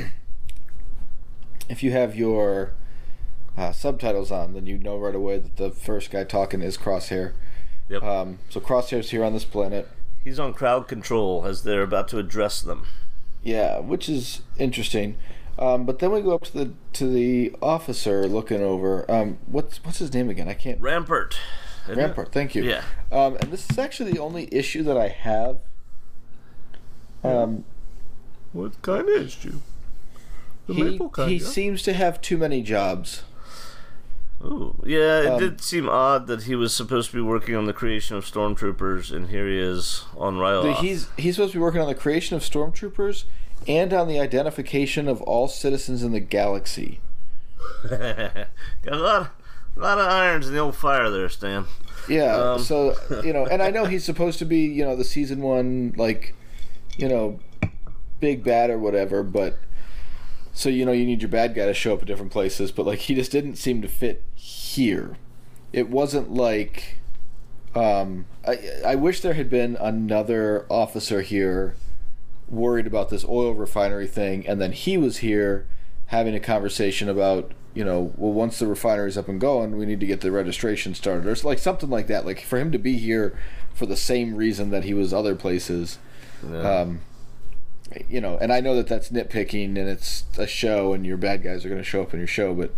if you have your uh, subtitles on, then you know right away that the first guy talking is Crosshair. Yep. Um, so Crosshair's here on this planet. He's on crowd control as they're about to address them. Yeah, which is interesting. Um, but then we go up to the to the officer looking over. Um, what's what's his name again? I can't. Rampart. isn't it? Rampart. Thank you. Yeah. Um, and this is actually the only issue that I have. Um, What kind of issue? The he he seems to have too many jobs. Ooh, yeah, it Um, did seem odd that he was supposed to be working on the creation of stormtroopers, and here he is on The- Ryloth. He's he's supposed to be working on the creation of stormtroopers and on the identification of all citizens in the galaxy. <laughs> got a lot, a lot of irons in the old fire there, Stan. Yeah, Um, so you know, and I know <laughs> he's supposed to be, you know, the season one, like, you know, big bad or whatever, but so you know, you need your bad guy to show up at different places, but like, he just didn't seem to fit here. It wasn't like, um, I I wish there had been another officer here, worried about this oil refinery thing, and then he was here having a conversation about you know well once the refinery's up and going we need to get the registration started or it's like something like that like for him to be here for the same reason that he was other places um you know and i know that that's nitpicking and it's a show and your bad guys are going to show up in your show but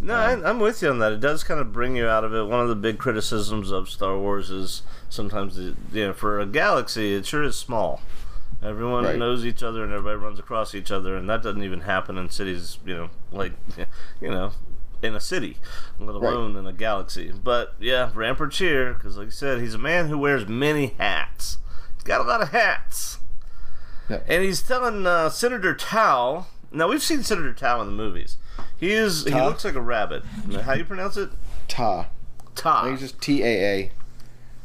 No, I, I'm with you on that. It does kind of bring you out of it. One of the big criticisms of Star Wars is sometimes, the, you know, for a galaxy, it sure is small. Everyone Right. knows each other and everybody runs across each other, and that doesn't even happen in cities, you know, like, <laughs> you know, in a city, let alone in a galaxy. But yeah, Rampart Cheer, because like I said, he's a man who wears many hats. He's got a lot of hats. Yeah. And he's telling uh, Senator Tao. Now we've seen Senator Tao in the movies. He is. He looks like a rabbit. How do you pronounce it? ta i Ta. think it's just t-a-a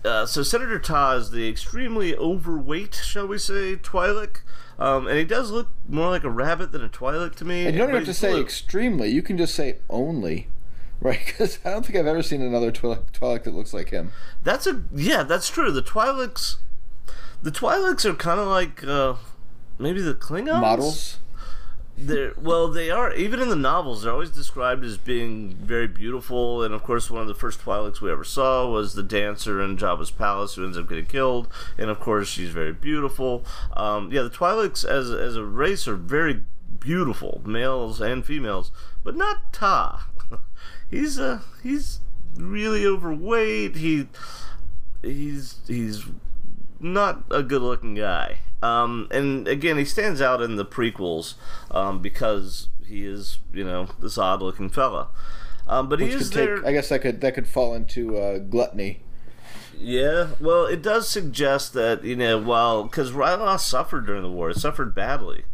Uh, so Senator Ta is the extremely overweight, shall we say, Twi'lek. Um, and he does look more like a rabbit than a Twi'lek to me. and you don't but have to say extremely you can just say only <laughs> right because i don't think i've ever seen another Twi'lek, Twi'lek that looks like him That's a yeah, that's true. The Twi'leks, the Twi'leks are kind of like uh, maybe the Klingons models They're, well, they are. Even in the novels, they're always described as being very beautiful. And of course, one of the first Twi'leks we ever saw was the dancer in Jabba's palace who ends up getting killed. And of course, she's very beautiful. Um, yeah, the Twi'leks as as a race are very beautiful, males and females, but not Ta. <laughs> he's uh he's really overweight. He he's he's not a good looking guy. Um, and again, he stands out in the prequels um, because he is, you know, this odd looking fella. Um, but he is could take i guess that could that could fall into uh, gluttony Yeah, well, it does suggest that, you know, while. Because Ryloth suffered during the war, suffered badly.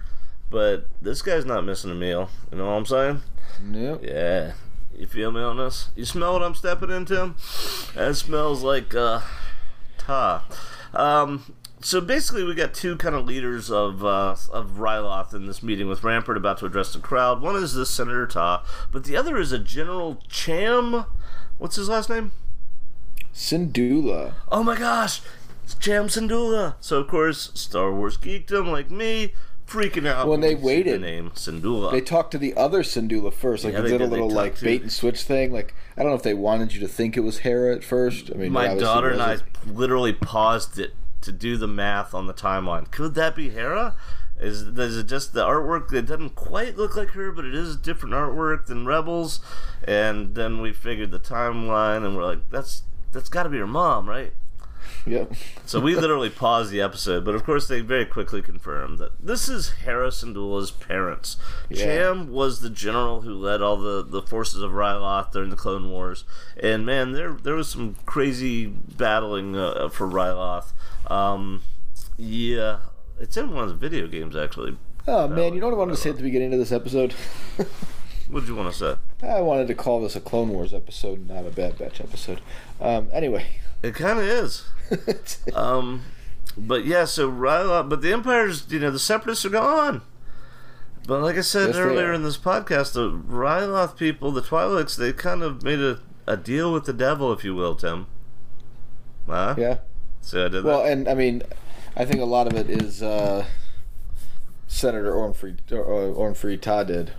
But this guy's not missing a meal. You know what I'm saying? Nope. Yeah. You feel me on this? You smell what I'm stepping into? That smells like uh ta. Um so basically we got two kind of leaders of uh, of Ryloth in this meeting with Rampart about to address the crowd. One is this Senator Ta, but the other is a General Cham what's his last name? Syndulla. Oh my gosh! It's Cham Syndulla. So of course Star Wars geekdom like me freaking out When they waited. the name Syndulla. They talked to the other Syndulla first. Like Yeah, they they did a little like bait and switch thing. Like I don't know if they wanted you to think it was Hera at first. I mean, My daughter and I literally paused it to do the math on the timeline. Could that be Hera? Is, is it just the artwork that doesn't quite look like her, but it is different artwork than Rebels? And then we figured the timeline, and we're like, that's that's got to be her mom, right? Yep. <laughs> So we literally paused the episode, but of course they very quickly confirmed that this is Hera Dula's parents. Cham was the general who led all the, the forces of Ryloth during the Clone Wars, and man, there there was some crazy battling uh, for Ryloth. Um, yeah, it's in one of the video games actually. Oh man, you know what I wanted to say at the beginning of this episode? <laughs> What did you want to say? I wanted to call this a Clone Wars episode, not a Bad Batch episode. Um, anyway, It kind of is. <laughs> Um, but yeah, so Ryloth, but the Empire's, you know, the Separatists are gone. But like I said Yes, earlier in this podcast, the Ryloth people, the Twi'leks, they kind of made a, a deal with the devil, if you will, Tim. Huh? yeah. So I did Well, that. and I mean, I think a lot of it is uh, Senator Orn Free, or, or Ta did.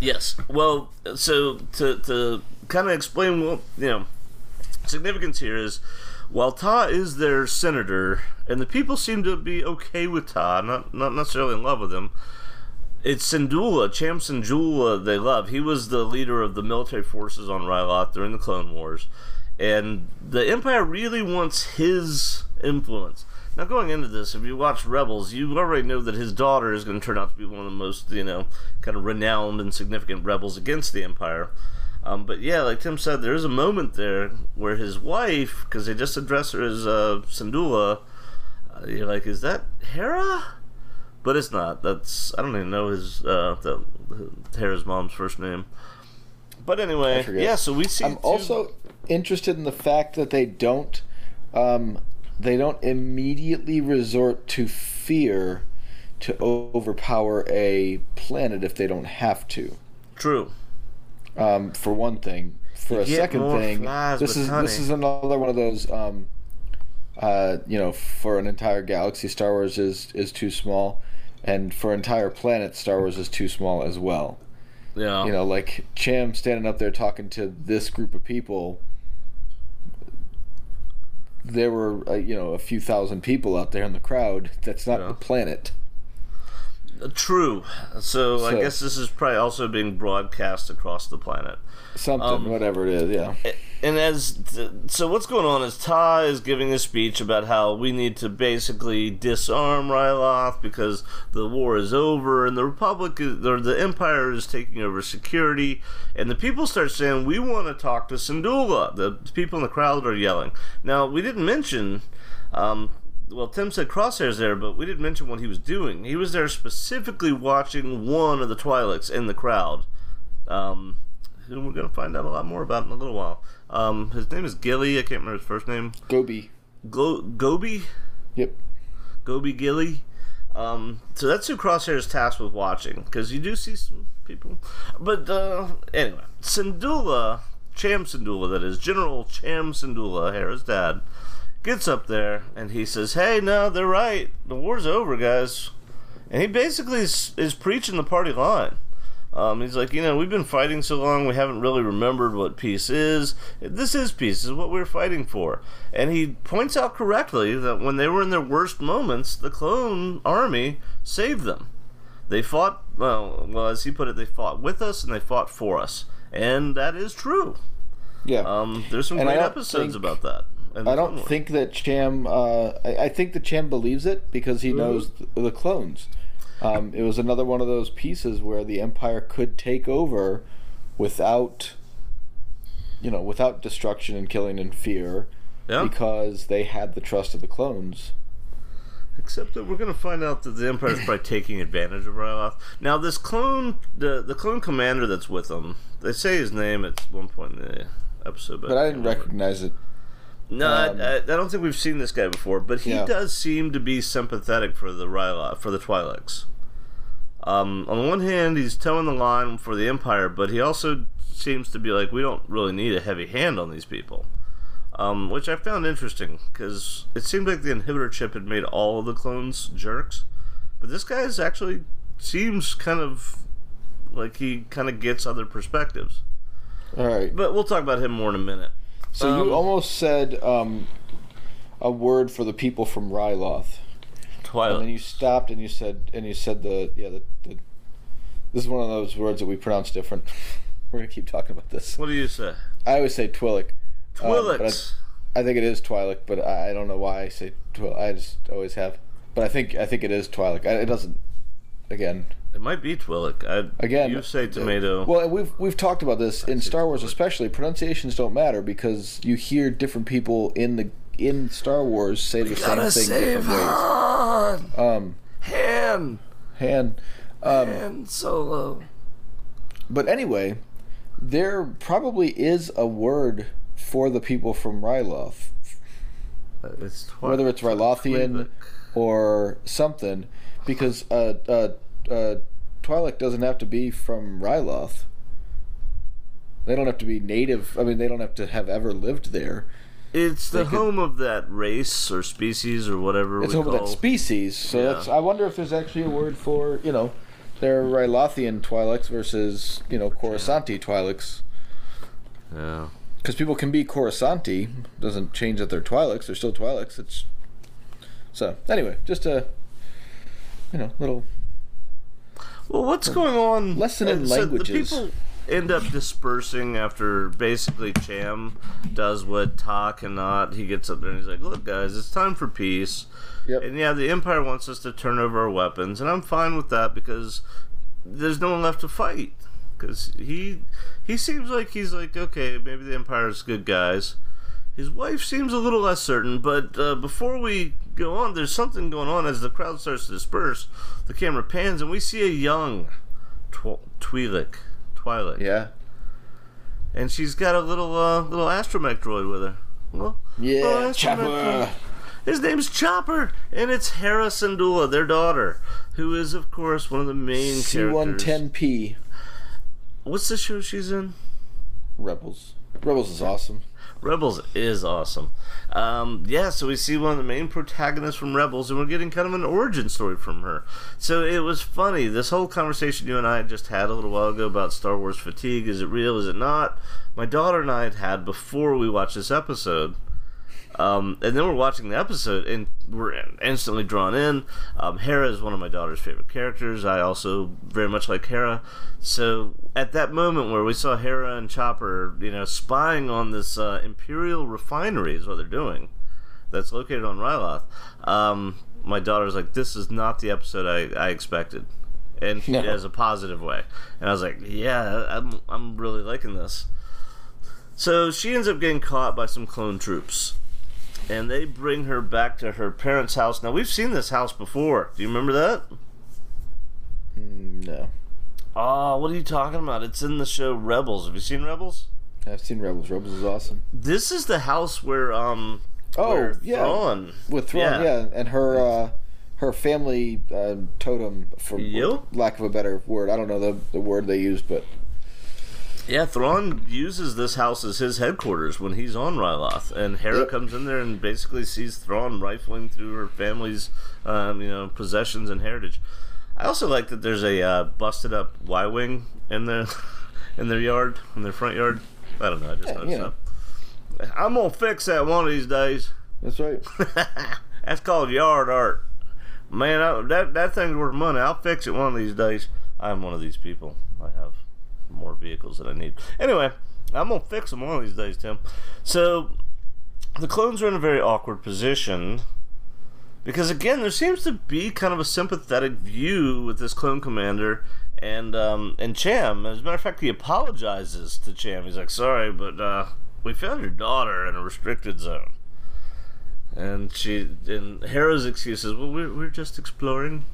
Yes. Well, so to to kind of explain what you know, significance here is, while Ta is their senator, and the people seem to be okay with Ta, not not necessarily in love with him. It's Syndulla, Cham Syndulla they love. He was the leader of the military forces on Ryloth during the Clone Wars. And the Empire really wants his influence. Now, going into this, if you watch Rebels, you already know that his daughter is going to turn out to be one of the most, you know, kind of renowned and significant rebels against the Empire. Um, but yeah, like Tim said, there is a moment there where his wife, because they just address her as uh, Syndulla, uh, you're like, is that Hera? But it's not. That's I don't even know his uh, the, Hera's mom's first name. But anyway, yeah. So we see. I'm two- also interested in the fact that they don't, um, they don't immediately resort to fear to overpower a planet if they don't have to. true. Um, for one thing. For a second thing, this is honey. this is another one of those. Um, uh, you know, for an entire galaxy, Star Wars is is too small, and for entire planets, Star Wars is too small as well. Yeah. You know, like Cham standing up there talking to this group of people. There were, uh, you know, a few thousand people out there in the crowd. That's not Yeah. the planet. True. So, I guess this is probably also being broadcast across the planet. Something, Um, whatever it is, yeah. And as so, what's going on is Ta is giving a speech about how we need to basically disarm Ryloth because the war is over and the Republic is, or the Empire is taking over security, and the people start saying we want to talk to Syndulla. The people in the crowd are yelling. Now we didn't mention. Um, well, Tim said Crosshair's there, but we didn't mention what he was doing. He was there specifically watching one of the Twi'leks in the crowd. Um, who we're going to find out a lot more about in a little while. Um, his name is Gilly. I can't remember his first name. Gobi. Glo- Gobi? Yep. Gobi Gilly? Um, so that's who Crosshair is tasked with watching, because you do see some people. But uh, anyway, Syndulla, Cham Syndulla, that is, General Cham Syndulla, Hera's dad, gets up there and he says, Hey, no, they're right. The war's over, guys. And he basically is, is preaching the party line. Um, he's like, you know, we've been fighting so long, we haven't really remembered what peace is. This is peace, this is what we're fighting for. And he points out correctly that when they were in their worst moments, the clone army saved them. They fought, well, well, as he put it, they fought with us and they fought for us. And that is true. Yeah. Um, there's some And great episodes think- about that. In the I don't Wars. think that Cham. Uh, I, I think that Cham believes it because he knows th- the clones. Um, it was another one of those pieces where the Empire could take over without, you know, without destruction and killing and fear, Yeah. because they had the trust of the clones. Except that we're going to find out that the Empire's <coughs> probably taking advantage of Ryloth. Now, this clone, the the clone commander that's with them, they say his name at one point in the episode, but, But I didn't remember. recognize it. No, um, I, I, don't think we've seen this guy before, but he Yeah. does seem to be sympathetic for the Ryloth, for the Twi'leks. Um, on the one hand, he's toeing the line for the Empire, but he also seems to be like, we don't really need a heavy hand on these people. Um, which I found interesting, because it seemed like the inhibitor chip had made all of the clones jerks. But this guy is actually seems kind of like he kind of gets other perspectives. All right. But we'll talk about him more in a minute. So Um, you almost said um, a word for the people from Ryloth. Twilight. And then you stopped and you said and you said the yeah the, the this is one of those words that we pronounce different. <laughs> We're gonna keep talking about this. what do you say? I always say Twillick. um, I- I think it is Twi'lek, but I, I don't know why I say Twi'lek. I just always have. But I think I think it is Twi'lek. I, it doesn't. Again, It might be Twillick. I, again. you say tomato. Well, we've we've talked about this in Star Wars, especially. Pronunciations don't matter because you hear different people in the in Star Wars say the same thing different ways. Han. Um, Han. Han. Um, Han Solo. But anyway, there probably is a word for the people from Ryloth, It's Twi- whether it's Rylothian or something, because uh, uh, uh, Twi'lek doesn't have to be from Ryloth. They don't have to be native. I mean, they don't have to have ever lived there. It's the could- home of that race or species or whatever It's we home of call. that species. So Yeah. that's. I wonder if there's actually a word for you know, their Rylothian Twi'leks versus you know Coruscanti Twi'leks. yeah. Because people can be Coruscanti, doesn't change that they're Twi'leks. They're still Twi'leks. It's so anyway, just a you know little Well, what's going on? Lesson in And so languages. The people end up dispersing after basically Cham does what Ta cannot. He gets up there and he's like, "Look, guys, it's time for peace." Yep. And yeah, the Empire wants us to turn over our weapons, and I'm fine with that because there's no one left to fight. Because he he seems like he's like, okay, maybe the Empire's good guys. His wife seems a little less certain, but uh, before we go on, there's something going on as the crowd starts to disperse. The camera pans, and we see a young Tw- Twi'lek, Twi'lek, yeah and she's got a little uh, little astromech droid with her. Well, yeah astromech Chopper. droid. His name's Chopper, and it's Hera Syndulla, their daughter, who is, of course, one of the main C characters. one ten P What's the show she's in? Rebels. Rebels is awesome. Rebels is awesome. Um, yeah, so we see one of the main protagonists from Rebels, and we're getting kind of an origin story from her. So it was funny. This whole conversation you and I just had a little while ago about Star Wars fatigue is it real? Is it not? My daughter and I had had before we watched this episode. Um, and then we're watching the episode, and we're instantly drawn in. Um, Hera is one of my daughter's favorite characters. I also very much like Hera. So at that moment where we saw Hera and Chopper, you know, spying on this uh, Imperial refinery is what they're doing. That's located on Ryloth. Um, my daughter's like, "This is not the episode I, I expected," and <laughs> No. as a positive way. And I was like, "Yeah, I'm I'm really liking this." So she ends up getting caught by some clone troops and they bring her back to her parents' house. Now we've seen this house before. Do you remember that? Mm, No, Oh, what are you talking about? It's in the show Rebels. Have you seen Rebels? I've seen Rebels. Rebels is awesome. This is the house where um Oh, where yeah. Thrawn- With Thrawn, yeah, and her uh, her family uh, totem, for Yep. lack of a better word. I don't know the the word they used, but Yeah, Thrawn uses this house as his headquarters when he's on Ryloth, and Hera Yep. comes in there and basically sees Thrawn rifling through her family's, um, you know, possessions and heritage. I also like that there's a uh, busted up Y wing in their <laughs> in their yard, in their front yard. I don't know. I just Yeah, noticed you know. that. I'm gonna fix that one of these days. that's right. <laughs> That's called yard art. Man, I, that that thing's worth money. I'll fix it one of these days. I'm one of these people. More vehicles that I need. Anyway, I'm gonna fix them one of these days, Tim. So the clones are in a very awkward position because again, there seems to be kind of a sympathetic view with this clone commander and um, and Cham. As a matter of fact, he apologizes to Cham. He's like, "Sorry, but uh, we found your daughter in a restricted zone." And she and Hera's excuse is, "Well, we're we're just exploring."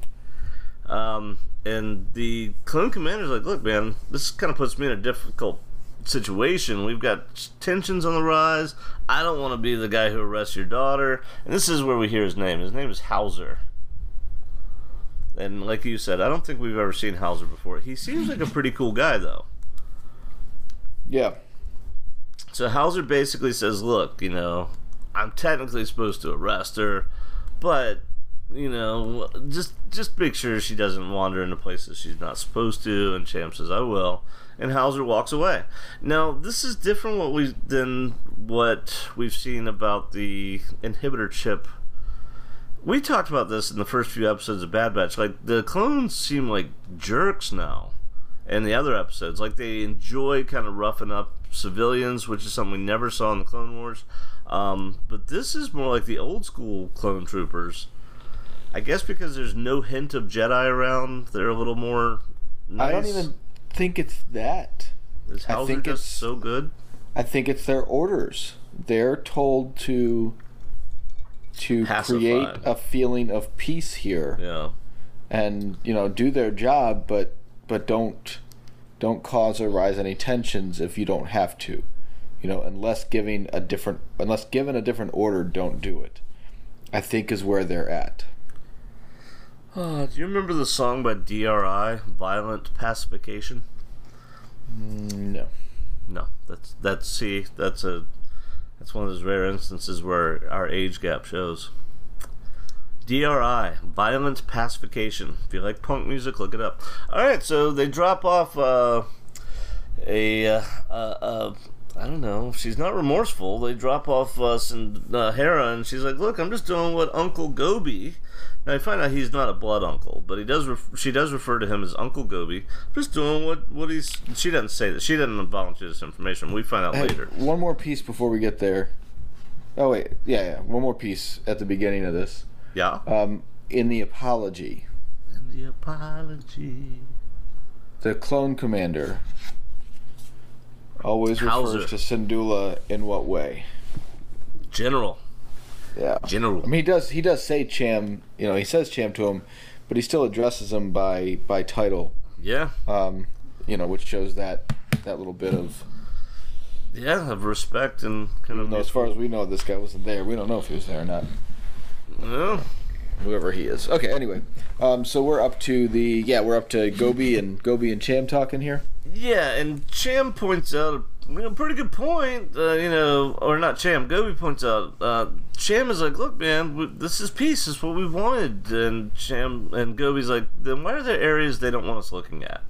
Um, and the clone commander's like, "Look, man, this kind of puts me in a difficult situation. We've got tensions on the rise. I don't want to be the guy who arrests your daughter." And this is where we hear his name. His name is Hauser. And like you said, I don't think we've ever seen Hauser before. He seems like a pretty cool guy, though. Yeah, So Hauser basically says, "Look, you know, I'm technically supposed to arrest her, but you know, just just make sure she doesn't wander into places she's not supposed to." And Cham says, "I will." And Hauser walks away. Now, this is different what we than what we've seen about the inhibitor chip. We talked about this in the first few episodes of Bad Batch. Like the clones seem like jerks now in the other episodes. Like they enjoy kind of roughing up civilians, which is something we never saw in the Clone Wars. Um, but this is more like the old school clone troopers. I guess because there's no hint of Jedi around, they're a little more. Nice. I don't even think it's that. Is I Hauser think just it's- so good? I think it's their orders. They're told to to create a feeling of peace here Yeah. and you know do their job but but don't don't cause or rise any tensions if you don't have to you know unless giving a different unless given a different order don't do it i think is where they're at Uh, do you remember the song by DRI, "Violent Pacification"? no No, that's that's see, that's a that's one of those rare instances where our age gap shows. DRI, violent pacification. If you like punk music, look it up. All right, so they drop off uh, a uh, uh, uh, I don't know. She's not remorseful. They drop off uh, some uh, Hera, and she's like, "Look, I'm just doing what Uncle Gobi." Now I find out he's not a blood uncle, but he does. Ref- she does refer to him as Uncle Gobi. Just doing what what he's. She doesn't say that. She doesn't volunteer this information. We find out Hey, later. one more piece before we get there oh wait yeah yeah one more piece at the beginning of this Yeah. um in the apology And the apology. the clone commander always Hauser. refers to Syndulla in what way General. Yeah General. I mean, he does. He does say Cham. You know, he says Cham to him, but he still addresses him by by title. Yeah. Um, you know, which shows that that little bit of. Yeah, of respect and kind of. You know, as far as we know, this guy wasn't there. We don't know if he was there or not. Yeah. Whoever he is. Okay. Anyway, um, so we're up to the yeah, we're up to Gobi and Gobi and Cham talking here. Yeah, and Cham points out you know, pretty good point. Uh, you know, or not Cham. Gobi points out. Uh, Cham is like, look, man, we, this is peace. it's what we wanted. And Cham and Gobi's like, then why are there areas they don't want us looking at?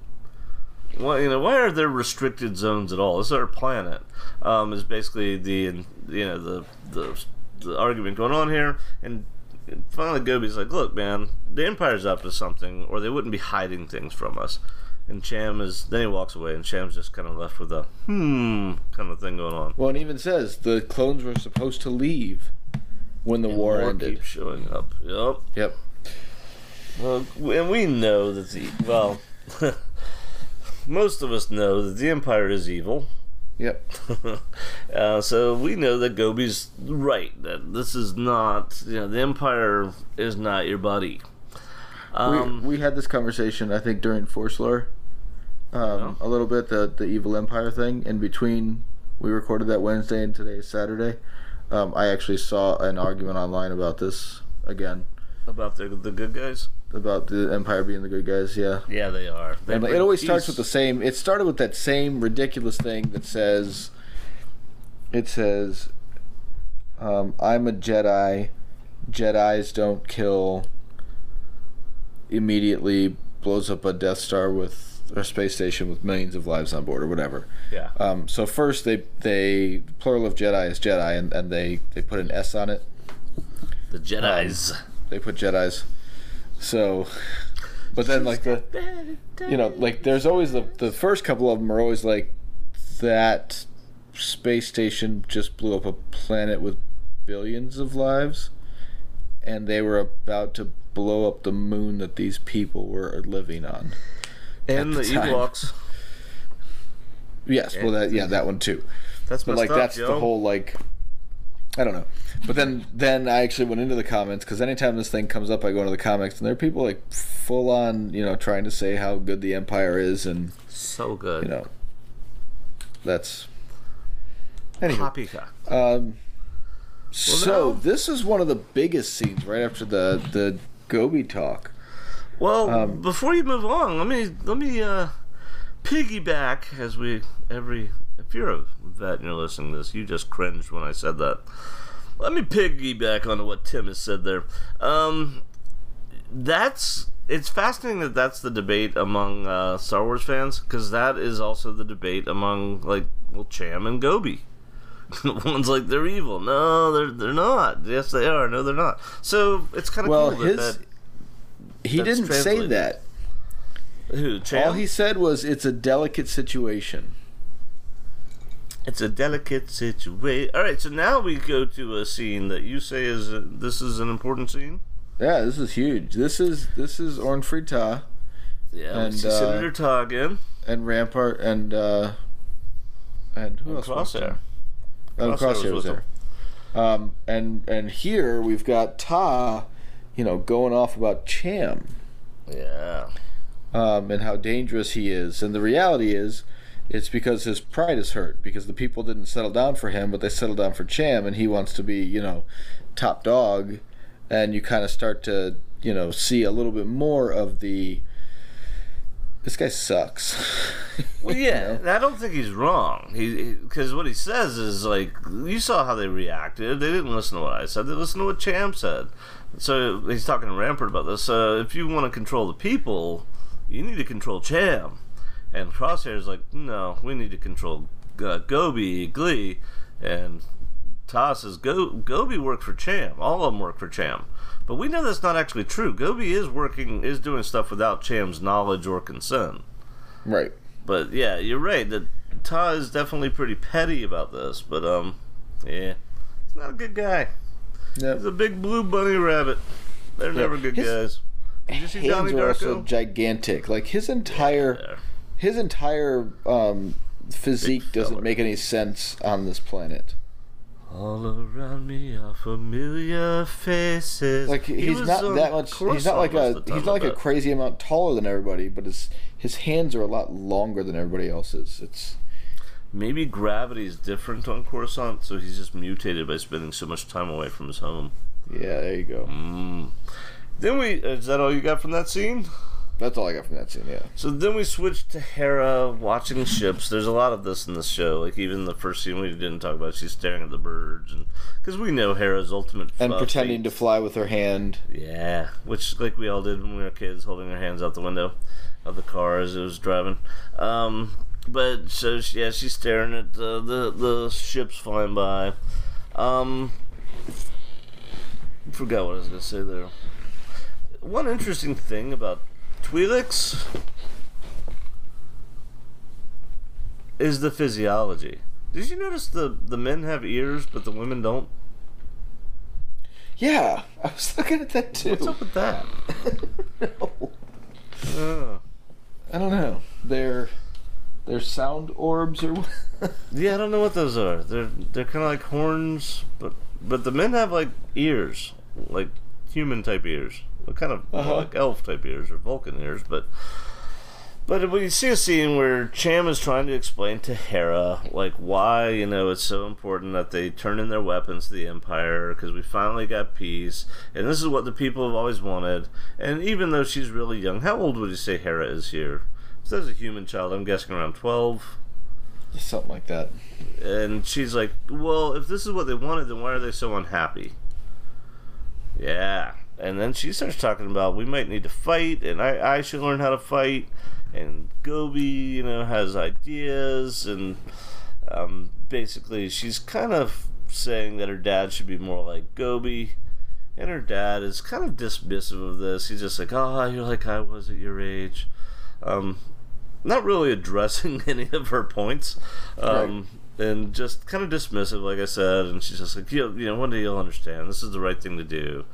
Why, you know, why are there restricted zones at all? This is our planet. Um, is basically the you know the the the argument going on here, and finally Gobi's like, look, man, the Empire's up to something, or they wouldn't be hiding things from us. And Cham is then he walks away, and Cham's just kind of left with a hmm kind of thing going on. Well, it even says the clones were supposed to leave when the war More ended. keeps showing up. Yep. Yep. Well, and we know that the well, <laughs> most of us know that the Empire is evil. Yep. <laughs> uh, so we know that Gobi's right that this is not you know the Empire is not your buddy. Um, we, we had this conversation, I think, during Force Lore, um, a little bit the the evil empire thing. In between, we recorded that Wednesday and today is Saturday. Um, I actually saw an argument online about this again, about the the good guys. about the empire being the good guys. Yeah, Yeah, they are. They and it always starts with the same. It started with that same ridiculous thing that says, it says, um, "I'm a Jedi. Jedi's don't kill." Immediately blows up a Death Star with a space station with millions of lives on board, or whatever. yeah. Um, so first they they plural of Jedi is Jedi, and, and they they put an S on it. the Jedi's. They put Jedi's. So, but then like the you know like there's always the the first couple of them are always like that space station just blew up a planet with billions of lives and they were about to blow up the moon that these people were living on and the the. Ewoks. yes well that yeah that one too That's but like up, that's yo. the whole like I don't know. But then then I actually went into the comments because anytime this thing comes up, I go into the comments and there are people like full on you know trying to say how good the Empire is and so good. you know that's anyway. Poppycock. Um, so now- this is one of the biggest scenes right after the the Gobi talk. Well, Um, before you move on, let me let me uh, piggyback as we every if you're a vet and you're listening to this, you just cringed when I said that. Let me piggyback onto what Tim has said there. Um, that's it's fascinating that that's the debate among uh, Star Wars fans because that is also the debate among like well Cham and Gobi. <laughs> The One's like they're evil. No, they're they're not. Yes, they are. No, they're not. So it's kind of Well, cool his that, he that's didn't say translated. that. that who? All he said was it's a delicate situation. It's a delicate situation. All right, so now we go to a scene that you say is a, this is an important scene. Yeah, this is huge. This is this is Orn Free Ta Yeah, And, uh, Senator Ta again. and Rampart and uh and who And else? was there? Crosshair. Crosshair was was there. Um, and and here we've got Ta, you know, going off about Cham. Yeah. um, and how dangerous he is. And the reality is, it's because his pride is hurt because the people didn't settle down for him, but they settled down for Cham, and he wants to be, you know, top dog. And you kind of start to, you know, see a little bit more of the. This guy sucks. <laughs> Well, yeah, and I don't think he's wrong. He because what he says is like you saw how they reacted. They didn't listen to what I said. They listened to what Cham said. So he's talking to Rampart about this. Uh, if you want to control the people, you need to control Cham. And Crosshair's like, no, we need to control uh, Gobi, Glie, and Ta says Go Gobi worked for Cham. All of them work for Cham. But we know that's not actually true. Gobi is working, is doing stuff without Cham's knowledge or consent. right. But yeah, you're right. That Ta is definitely pretty petty about this. But um, yeah, he's not a good guy. He's a big blue bunny rabbit. They're never good His guys. Did you see Hands Donnie are also gigantic. Like his entire Yeah. his entire um, physique Big doesn't fella. make any sense on this planet. All around me are familiar faces. Like He he's was not on that much. He's not like a. of the time, He's not I like a crazy amount taller than everybody, but his his hands are a lot longer than everybody else's. It's Maybe gravity is different on Coruscant, so he's just mutated by spending so much time away from his home. yeah. There you go. Mm. Then we is that all you got from that scene? That's all I got from that scene. Yeah. So then we switch to Hera watching ships. There's a lot of this in this show. Like even the first scene we didn't talk about, she's staring at the birds, and because we know Hera's ultimate And uh, pretending to fly with her hand. yeah, which like we all did when we were kids, holding our hands out the window of the car as it was driving. Um, but so yeah, she's staring at the the, the ships flying by. Um, forgot what I was gonna say there. One interesting thing about Twi'leks is the physiology. Did you notice the the men have ears but the women don't? Yeah, I was looking at that too. What's up with that? <laughs> No. Uh, I don't know. They're they're sound orbs or what? <laughs> yeah, I don't know what those are. They're they're kind of like horns, but but the men have like ears, like human type ears. What kind of Uh-huh. like elf type ears or Vulcan ears? But but we see a scene where Cham is trying to explain to Hera like why you know it's so important that they turn in their weapons to the Empire because we finally got peace and this is what the people have always wanted. And even though she's really young, how old would you say Hera is here? So as a human child, I'm guessing around twelve. Something like that. And she's like, Well, if this is what they wanted, then why are they so unhappy? Yeah. And then she starts talking about we might need to fight, and I, I should learn how to fight. And Gobi, you know, has ideas, and um, basically she's kind of saying that her dad should be more like Gobi. And her dad is kind of dismissive of this. He's just like, Oh, you're like I was at your age. Um, not really addressing <laughs> any of her points, um, and just kind of dismissive, like I said. And she's just like, you know, you know, one day you'll understand. This is the right thing to do.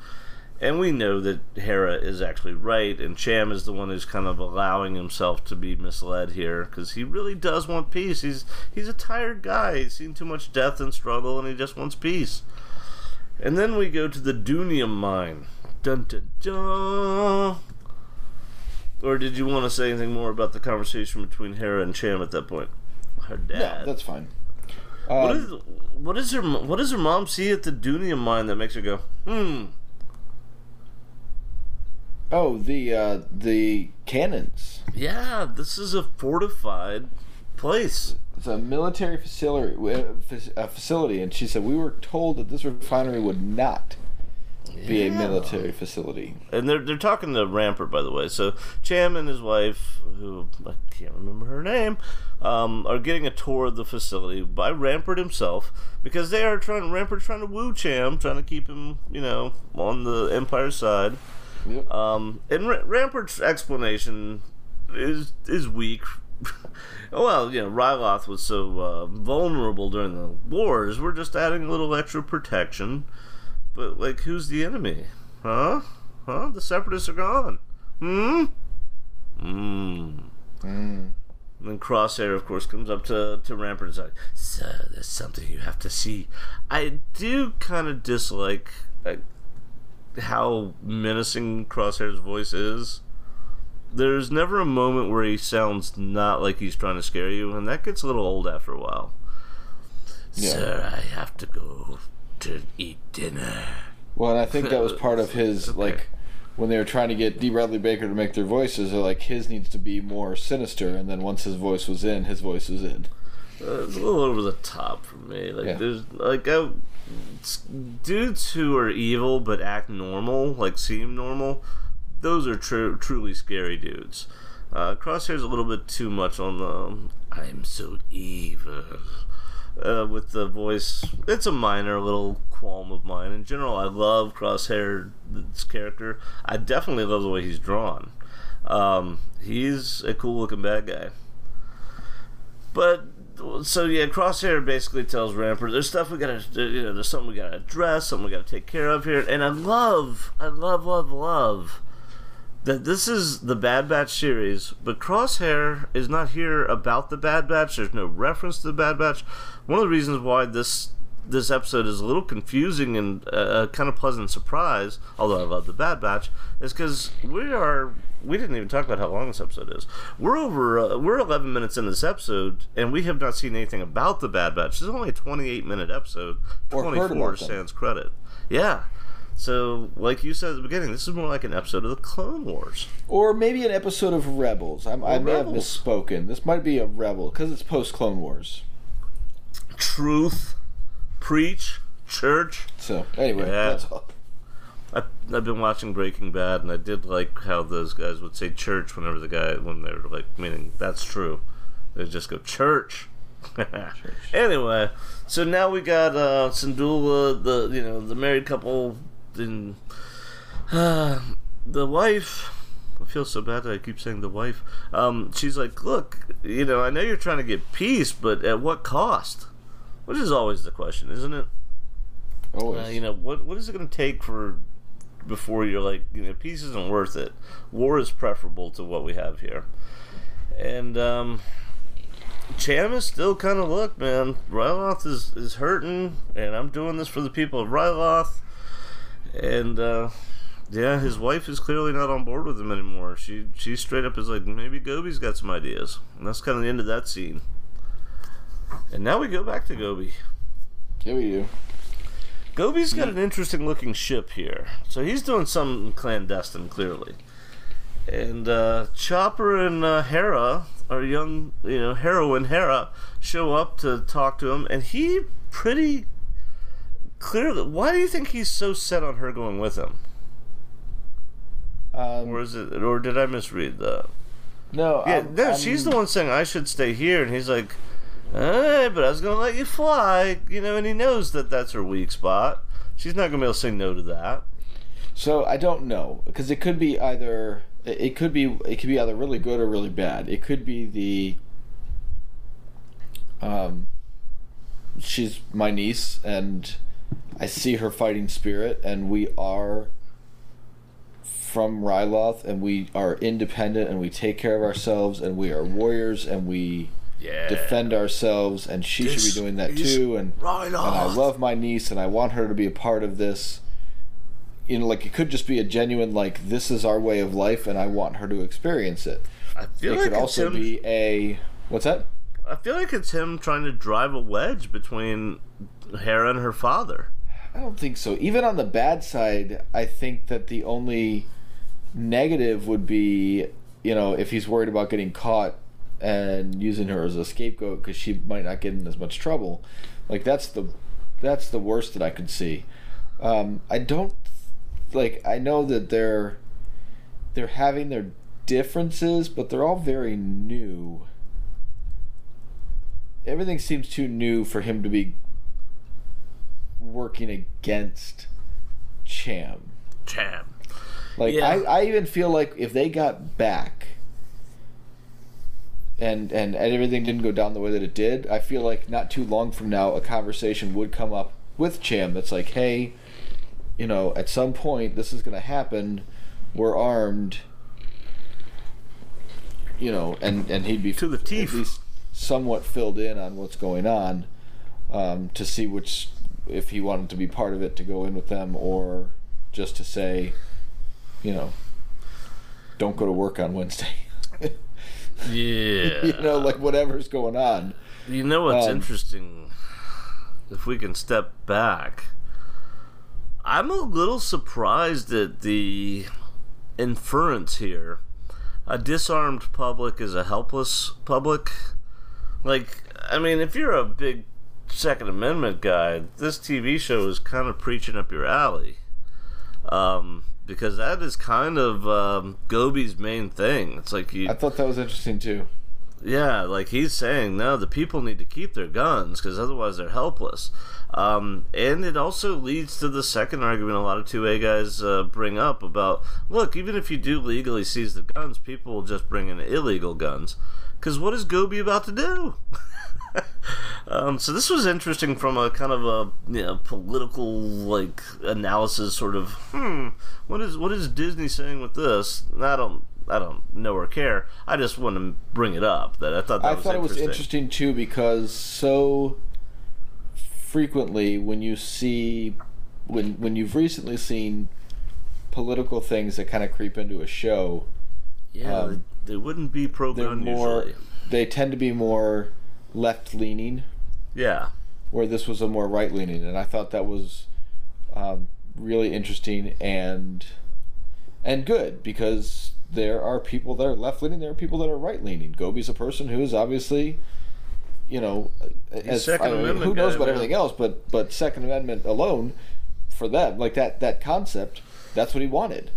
And we know that Hera is actually right, and Cham is the one who's kind of allowing himself to be misled here because he really does want peace. He's he's a tired guy. He's seen too much death and struggle, and he just wants peace. And then we go to the Doonium mine. Dun dun dun. Or did you want to say anything more about the conversation between Hera and Cham at that point? Her No, dad. that's fine. what Um, is what is her what does her mom see at the Doonium mine that makes her go hmm? oh, the uh, the cannons. Yeah, this is a fortified place. It's a military facility, uh, fac- uh, facility, and she said we were told that this refinery would not be a military facility. And they're they're talking to Rampart, by the way. So Cham and his wife, who I can't remember her name, um, are getting a tour of the facility by Rampart himself because they are trying. Rampart's trying to woo Cham, trying to keep him, you know, on the Empire side. Yep. Um, and Ra- Rampart's explanation is is weak <laughs> well, you know, Ryloth was so uh, vulnerable during the wars. We're just adding a little extra protection. But like, who's the enemy? Huh? Huh? The separatists are gone. Hmm. Hmm. And then Crosshair, of course, comes up to, to Rampart and like, Sir, there's something you have to see. I do kind of dislike how menacing Crosshair's voice is. There's never a moment where he sounds not like he's trying to scare you, and that gets a little old after a while. Sir, I have to go to eat dinner. Well, and I think that was part of his like when they were trying to get D. Bradley Baker to make their voices. They're like his needs to be more sinister, and then once his voice was in, his voice was in. Uh, it's a little over the top for me. Like Yeah. there's like I, dudes who are evil but act normal, like seem normal. Those are tru- truly scary dudes. Uh, Crosshair's a little bit too much on the "I'm so evil" uh, with the voice. It's a minor little qualm of mine. In general, I love Crosshair's character. I definitely love the way he's drawn. Um, he's a cool looking bad guy. But so yeah, Crosshair basically tells Rampart, "There's stuff we gotta, you know, there's something we gotta address, something we gotta take care of here." And I love, I love, love, love that this is the Bad Batch series, but Crosshair is not here about the Bad Batch. There's no reference to the Bad Batch. One of the reasons why this this episode is a little confusing and uh, a kind of pleasant surprise, although I love the Bad Batch, is because we are we didn't even talk about how long this episode is. We're over uh, we're 11 minutes into this episode, and we have not seen anything about the Bad Batch. This is only a 28 minute episode. Or 24 about them. sans credit. Yeah. So, like you said at the beginning, this is more like an episode of the Clone Wars. Or maybe an episode of Rebels. I may have misspoken. This might be a Rebel because it's post Clone Wars. Truth, preach, church. So anyway, Yeah. that's all. I, I've been watching Breaking Bad, and I did like how those guys would say church whenever the guy, when they were like, meaning that's true. They just go church. <laughs> Anyway, so now we got uh, Syndulla, the you know the married couple, and uh, the wife. I feel so bad that I keep saying the wife. Um, she's like, look, you know, I know you're trying to get peace, but at what cost? Which is always the question, isn't it? Always. Uh, you know, what what is it going to take for before you're like, you know, peace isn't worth it. War is preferable to what we have here. And um, Cham is still kind of look, man. Ryloth is is hurting, and I'm doing this for the people of Ryloth. And uh, yeah, his wife is clearly not on board with him anymore. She she straight up is like, maybe Gobi's got some ideas, and that's kind of the end of that scene. And now we go back to Gobi. Here we do. Gobi's got an interesting looking ship here. So he's doing something clandestine, clearly. And uh, Chopper and uh, Hera, our young, you know, heroine Hera, show up to talk to him, and he pretty clearly. Why do you think he's so set on her going with him? Um, Or is it, or did I misread that? no, Yeah, I'm- no, I'm- she's the one saying I should stay here, and he's like, "Hey, but I was gonna let you fly," you know, and he knows that that's her weak spot. She's not gonna be able to say no to that. So I don't know because it could be either it could be it could be either really good or really bad. It could be the um she's my niece and I see her fighting spirit and we are from Ryloth and we are independent and we take care of ourselves and we are warriors and we Yeah. defend ourselves and she should be doing that too and and I love my niece and I want her to be a part of this. You know, like it could just be a genuine like this is our way of life and I want her to experience it. I feel like It like could also him, be a what's that? I feel like it's him trying to drive a wedge between Hera and her father. I don't think so. Even on the bad side, I think that the only negative would be, you know, if he's worried about getting caught and using her as a scapegoat because she might not get in as much trouble. Like that's the that's the worst that I could see. Um, I don't like. I know that they're they're having their differences, but they're all very new. Everything seems too new for him to be working against Cham. Cham. Like Yeah. I, I even feel like if they got back, and and everything didn't go down the way that it did, I feel like not too long from now a conversation would come up with Cham that's like, hey, you know, at some point this is going to happen. We're armed. You know, and and he'd be To the teeth. at least somewhat filled in on what's going on um, to see which if he wanted to be part of it to go in with them or just to say, you know, don't go to work on Wednesday. Yeah. <laughs> you know, like whatever's going on. You know what's Um, interesting? If we can step back, I'm a little surprised at the inference here. A disarmed public is a helpless public. Like, I mean, if you're a big Second Amendment guy, this TV show is kind of preaching up your alley. Um, because that is kind of um, Gobi's main thing. It's like you, I thought that was interesting too. yeah, like he's saying, no, the people need to keep their guns because otherwise they're helpless. Um, and it also leads to the second argument a lot of 2A guys uh, bring up about look, even if you do legally seize the guns, people will just bring in illegal guns. Because what is Gobi about to do? <laughs> um, so this was interesting from a kind of a you know, political like analysis sort of hmm what is what is Disney saying with this? I don't I don't know or care. I just want to bring it up that I thought that I was thought it was interesting. too because so frequently when you see when when you've recently seen political things that kind of creep into a show, Yeah, Um, they, they wouldn't be pro gun more usually. they tend to be more left leaning, Yeah, where this was a more right leaning, and I thought that was um, really interesting and and good because there are people that are left leaning, there are people that are right leaning. Gobi's a person who is obviously, you know, as Second I mean, Amendment who knows guy, about man. everything else, but but Second Amendment alone for them, like that that concept, that's what he wanted.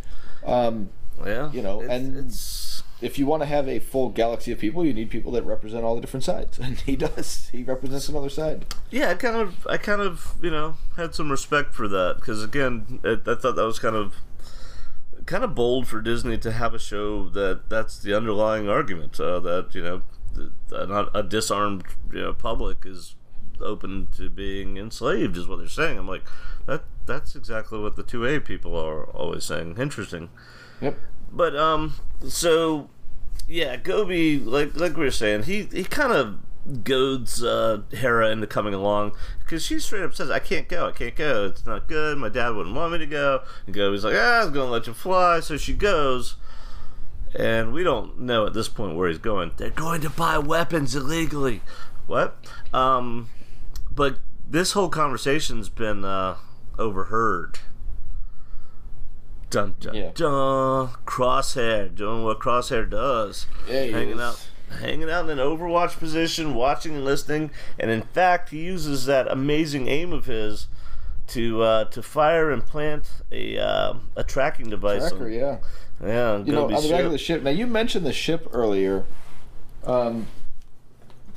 Um, yeah. You know, it's, and- it's if you want to have a full galaxy of people, you need people that represent all the different sides, <laughs> and he does. He represents another side. yeah. I kind of I kind of you know had some respect for that because again I, I thought that was kind of kind of bold for Disney to have a show that that's the underlying argument uh, that you know th- uh, not a disarmed you know, public is open to being enslaved is what they're saying. I'm like that that's exactly what the two A people are always saying. Interesting. Yep. But um, so yeah, Gobi, like like we were saying, he he kind of goads uh, Hera into coming along because she straight up says, "I can't go, I can't go. It's not good. My dad wouldn't want me to go." And Gobi's like, "Ah, I was gonna let you fly." So she goes, and we don't know at this point where he's going. They're going to buy weapons illegally. What? Um, but this whole conversation's been uh, overheard. Dun dun Yeah. dun. Crosshair doing what Crosshair does. Yeah, hanging is. out, hanging out in an Overwatch position, watching and listening. And in fact, he uses that amazing aim of his to uh, to fire and plant a uh, a tracking device. Tracker, on- yeah. yeah. You know, on the back ship. of the ship. Now, you mentioned the ship earlier, um,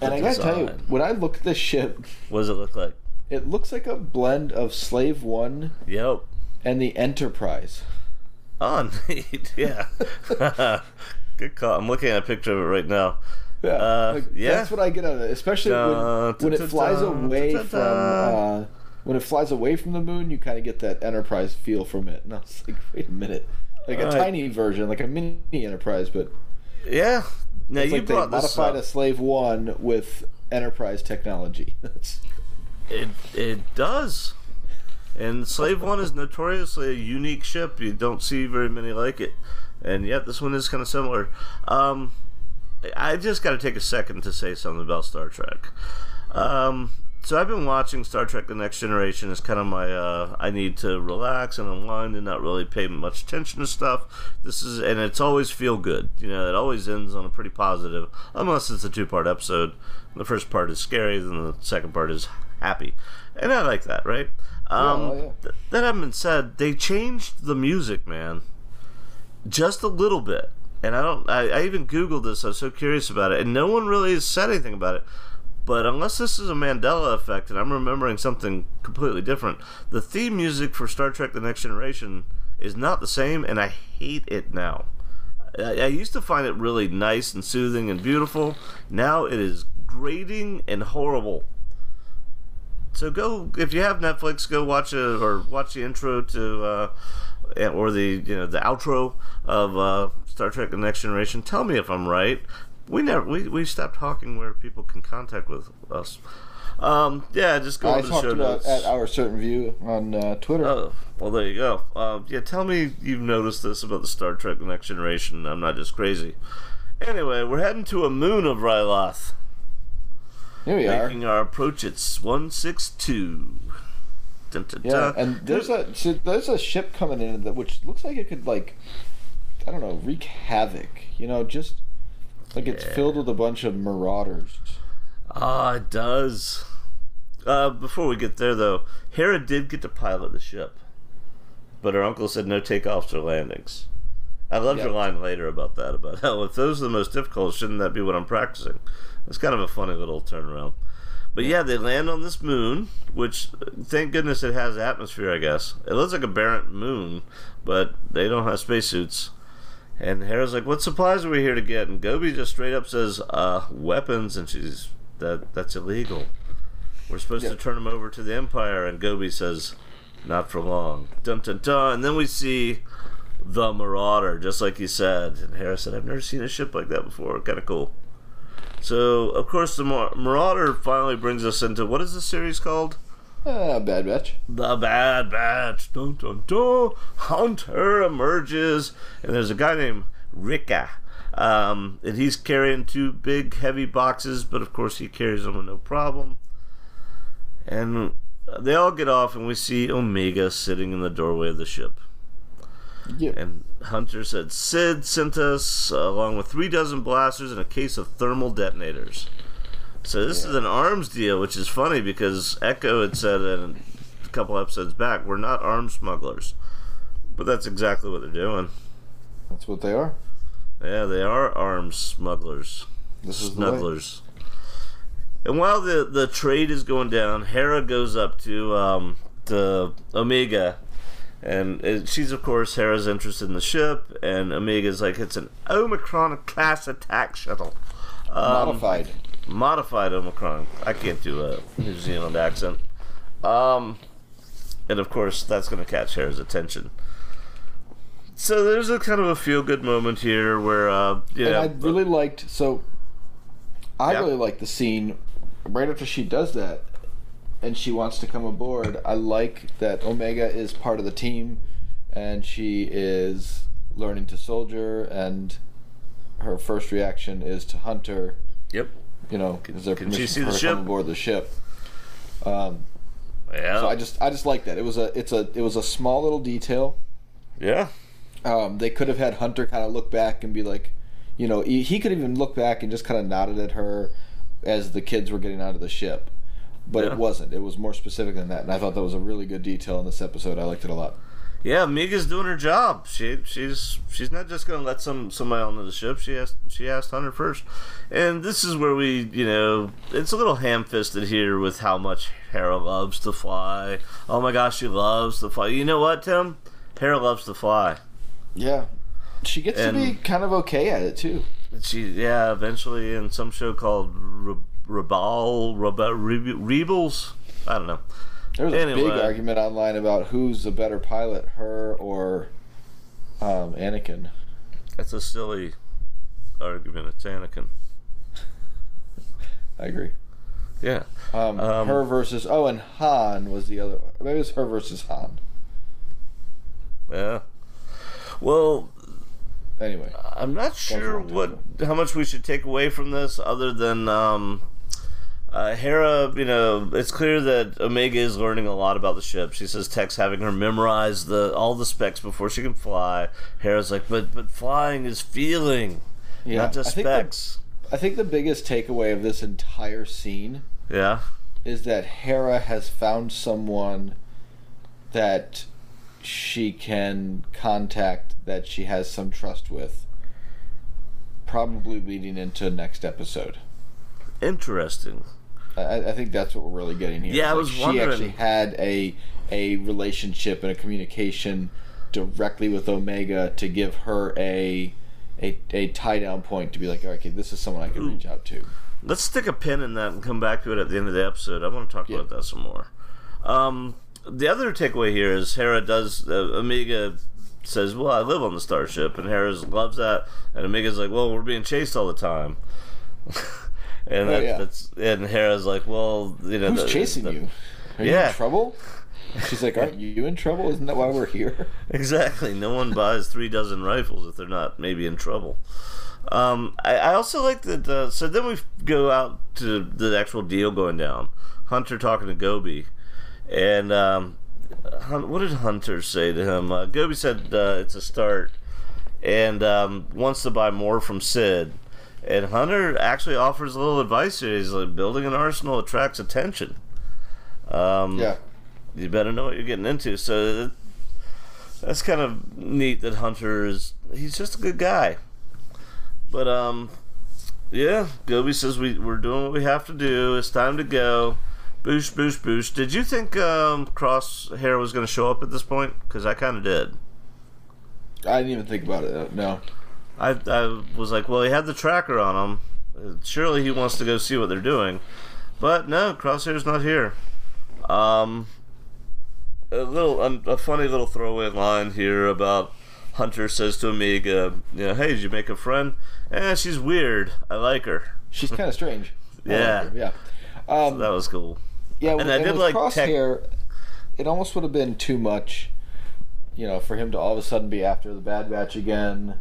and I gotta tell you, when I look at this ship, What does it look like? it looks like a blend of Slave One Yep. and the Enterprise. Oh, <laughs> neat. Yeah. <laughs> Good call. I'm looking at a picture of it right now. Yeah, Uh, like, yeah. that's what I get out of it. Especially Dun, when, when dun, it flies dun, away from uh, when it flies away from the moon, you kind of get that Enterprise feel from it. And I was like, wait a minute, like a Right. tiny version, like a mini Enterprise, but Yeah. Now you like they brought this modified up. a Slave One with Enterprise technology. <laughs> That's It it does. And Slave One is notoriously a unique ship. You don't see very many like it, and yet this one is kind of similar. Um, I just got to take a second to say something about Star Trek. Um, so I've been watching Star Trek: The Next Generation. It's kind of my uh, I need to relax and unwind and not really pay much attention to stuff. This is and it's always feel good. You know, it always ends on a pretty positive, unless it's a two part episode. The first part is scary, then the second part is happy, and I like that. Right? Um, oh, yeah. th- that having been said, they changed the music, man, just a little bit. And I don't. I, I even googled this. I was so curious about it, and no one really has said anything about it. But unless this is a Mandela effect, and I'm remembering something completely different, the theme music for Star Trek: The Next Generation is not the same, and I hate it now. I, I used to find it really nice and soothing and beautiful. Now it is grating and horrible. So go if you have Netflix, go watch it or watch the intro to uh, or the you know the outro of uh, Star Trek: The Next Generation. Tell me if I'm right. We never we, we stopped talking where people can contact with us. Um, yeah, just go I to the talked show about at our certain view on uh, Twitter. Oh, well, there you go. Uh, yeah, tell me you've noticed this about the Star Trek The Next Generation. I'm not just crazy. Anyway, we're heading to a moon of Ryloth, Here we are. making our approach. It's 162. Dun, dun, Yeah, dun. and there's a so there's a ship coming in that which looks like it could like I don't know wreak havoc. You know, just like it's filled with a bunch of marauders. Ah, it does. Uh, before we get there, though, Hera did get to pilot the ship, but her uncle said no takeoffs or landings. I loved Yeah. your line later about that. About how if those are the most difficult, shouldn't that be what I'm practicing? It's kind of a funny little turnaround. But yeah, they land on this moon, which thank goodness it has atmosphere. I guess it looks like a barren moon, but they don't have spacesuits. And Hera's like, "What supplies are we here to get?" And Gobi just straight up says, "Uh, weapons." And she's that that's illegal. We're supposed to turn them over to the Empire. And Gobi says, "Not for long." Dun dun dun. And then we see the Marauder, just like you said. And Hera said, "I've never seen a ship like that before. Kind of cool." So of course the Mar- Marauder finally brings us into what is the series called? Ah, bad batch. The Bad Batch. Dun dun dun. Hunter emerges, and there's a guy named Wrecker. Um, and he's carrying two big, heavy boxes, but of course he carries them with no problem. And they all get off, and we see Omega sitting in the doorway of the ship. Yeah. And Hunter said Cid sent us uh, along with three dozen blasters and a case of thermal detonators. So this is an arms deal, which is funny because Echo had said in a couple episodes back, we're not arms smugglers. But that's exactly what they're doing. That's what they are. Yeah, they are arms smugglers. This. Snugglers. And while the, the trade is going down, Hera goes up to um, to Omega, and it, she's of course Hera's interested in the ship, and Omega's like it's an Omicron class attack shuttle, um, Modified. modified Omicron. I can't do a New Zealand accent. Um, and of course that's going to catch Hera's attention. So there's a kind of a feel good moment here where uh, yeah, And I really liked so. I Yeah. really like the scene right after she does that, and she wants to come aboard. I like that Omega is part of the team, and she is learning to soldier, and her first reaction is to Hunter. yep. You know, is there can she see for the her to ship? come aboard the ship? Um, Yeah. so I just I just like that. It was a it's a it was a small little detail. yeah. Um, they could have had Hunter kind of look back and be like, you know, he, he could even look back and just kind of nodded at her as the kids were getting out of the ship. But Yeah. it wasn't. It was more specific than that, and I thought that was a really good detail in this episode. I liked it a lot. Yeah, Miga's doing her job. She she's she's not just gonna let some somebody onto the ship. She asked she asked Hunter first, and this is where we you know it's a little ham fisted here with how much Hera loves to fly. Oh my gosh, she loves to fly. You know what, Tim? Hera loves to fly. Yeah, she gets to be kind of okay at it too. She yeah, eventually in some show called Re- Rebal Rebe- Rebe- Rebels. I don't know. There was a big argument online about who's the better pilot, her or um, Anakin. That's a silly argument. It's Anakin. I agree. Yeah. Um, Um, her versus oh, and Han was the other. Maybe it was her versus Han. Yeah. Well, Anyway, I'm not sure what how much we should take away from this, other than um, uh, Hera. You know, it's clear that Omega is learning a lot about the ship. She says Tech's having her memorize the all the specs before she can fly. Hera's like, but but flying is feeling, yeah, not just I think the- specs. I think the biggest takeaway of this entire scene yeah. is that Hera has found someone that she can contact that she has some trust with. Probably leading into next episode. Interesting. I, I think that's what we're really getting here. Yeah, I Like, was she wondering- actually had a a relationship and a communication directly with Omega to give her a a, a tie down point to be like, okay, this is someone I can reach out to. Let's stick a pin in that and come back to it at the end of the episode. I want to talk Yeah. about that some more. Um, the other takeaway here is Hera does uh, Omega says, "Well, I live on the starship," and Hera loves that, and Omega's like, "Well, we're being chased all the time." <laughs> and Oh, that, yeah. that's and Hera's like, "Well, you know, Who's the- chasing the- you? Are you Yeah. in trouble? <laughs> She's like, aren't you in trouble? Isn't that why we're here? <laughs> Exactly. No one buys three dozen rifles if they're not maybe in trouble. Um, I, I also like that. Uh, so then we go out to the actual deal going down. Hunter talking to Gobi, and um, what did Hunter say to him? Uh, Gobi said uh, it's a start, and um, wants to buy more from Cid. And Hunter actually offers a little advice here. He's like, building an arsenal attracts attention. Um, Yeah. you better know what you're getting into. So that's kind of neat that Hunter is he's just a good guy. But um yeah, Gobi says we we're doing what we have to do. It's time to go. Boosh, boosh, boosh. Did you think um, Crosshair was going to show up at this point? Because I kind of did. I didn't even think about it. uh, No. I, I was like, well, he had the tracker on him. Surely he wants to go see what they're doing. But no, Crosshair's not here. Um, a little, a funny little throwaway line here about Hunter says to Omega, you know, hey, did you make a friend? Eh, she's weird. I like her. She's kind of <laughs> strange. I like Yeah. yeah. Um, That was cool. Yeah, And I did like tech- Crosshair. It almost would have been too much, you know, for him to all of a sudden be after the Bad Batch again.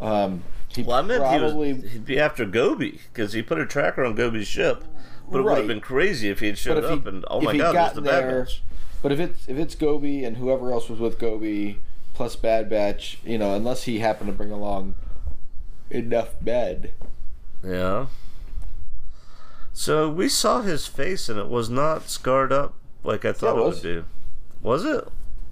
Um, he Well, I meant probably he he'd be after Gobi because he put a tracker on Gobi's ship. But it would have been crazy if he had showed if he- up and oh my god, there's the gotten bad there- batch. But if it's if it's Gobi and whoever else was with Gobi plus Bad Batch, you know, unless he happened to bring along enough bed. Yeah. So we saw his face and it was not scarred up like I thought Yeah, it it, would be. Was it?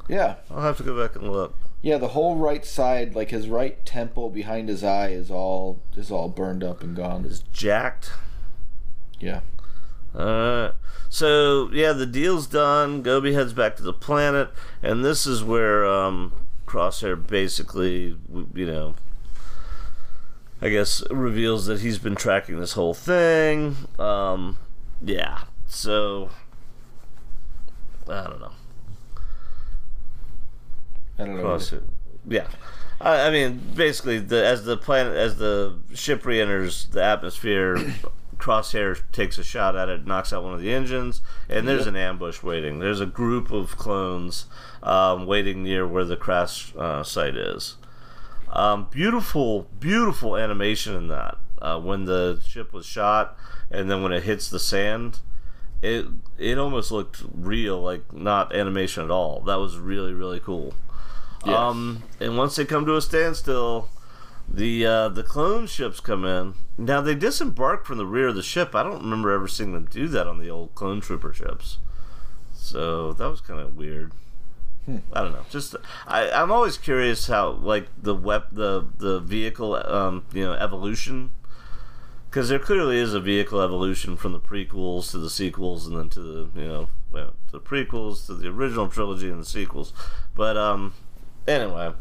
Yeah, I'll have to go back and look. Yeah. The whole right side, like his right temple behind his eye, is all is all burned up and gone. Is jacked. Yeah. Alright. So yeah, the deal's done. Gobi heads back to the planet, and this is where um, Crosshair basically, you know, I guess reveals that he's been tracking this whole thing. Um, yeah. So I don't know. I don't know. Cross. Yeah. I, I mean, basically, the, as the planet, as the ship re-enters the atmosphere, <coughs> Crosshair takes a shot at it, knocks out one of the engines, and there's an ambush waiting. There's a group of clones um, waiting near where the crash uh, site is. Um, beautiful, beautiful animation in that. Uh, when the ship was shot, and then when it hits the sand, it it almost looked real, like not animation at all. That was really, really cool. Yeah. Um, and once they come to a standstill, the uh, the clone ships come in. Now they disembark from the rear of the ship. I don't remember ever seeing them do that on the old clone trooper ships. So that was kind of weird. I don't know. Just I, I'm always curious how like the web the the vehicle um, you know evolution because there clearly is a vehicle evolution from the prequels to the sequels and then to the you know well, to the prequels to the original trilogy and the sequels. But um anyway,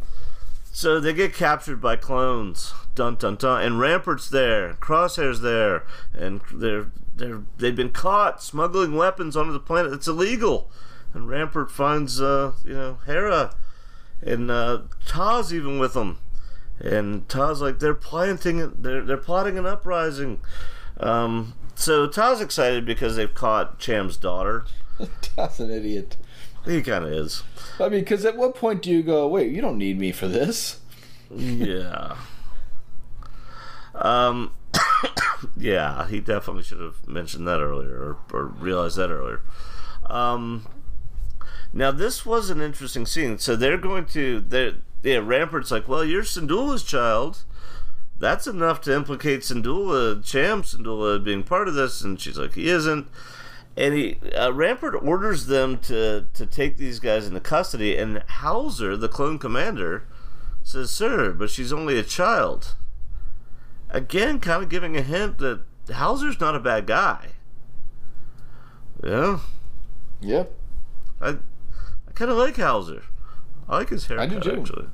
so they get captured by clones. Dun dun dun. And Rampart's there. Crosshair's there. And they're they're they've been caught smuggling weapons onto the planet. It's illegal. And Rampart finds uh you know Hera and uh Taz even with them. And Taz like they're planting. They're they're plotting an uprising. Um. So Taz excited because they've caught Cham's daughter. <laughs> That's an idiot. He kind of is. I mean, because at what point do you go, wait, you don't need me for this? yeah. Um. <coughs> yeah, he definitely should have mentioned that earlier or, or realized that earlier. Um. Now this was an interesting scene. So they're going to they're yeah Rampart's like, well, you're Syndulla's child. That's enough to implicate Syndulla, Cham Syndulla, being part of this, and she's like, he isn't. And he uh, Rampart orders them to to take these guys into custody, and Howzer, the clone commander, says, "Sir, but she's only a child." Again, kind of giving a hint that Howzer's not a bad guy. Yeah, Yep. I I kind of like Howzer. I like his haircut do too. actually.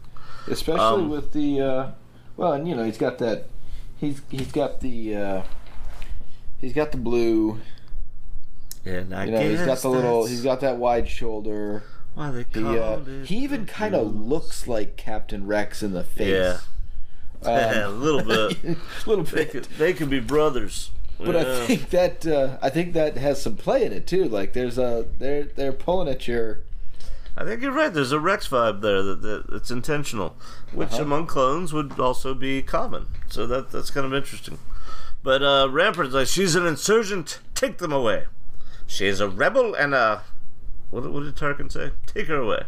Especially Um, with the uh, Well, and you know he's got that. He's he's got the. Uh, he's got the blue. And I You know, he's got the little. that's He's got that wide shoulder. why they He uh, it he even kind of looks like Captain Rex in the face. Yeah. <laughs> a Um, little bit. <laughs> a little They bit. could, they could be brothers. But Yeah. I think that uh, I think that has some play in it too. Like there's a they're they're pulling at your I think you're right. There's a Rex vibe there that, that it's intentional, which Uh-huh. among clones would also be common. So that that's kind of interesting. But uh, Rampart's like, she's an insurgent. Take them away. She's a rebel and a what, what did Tarkin say? Take her away.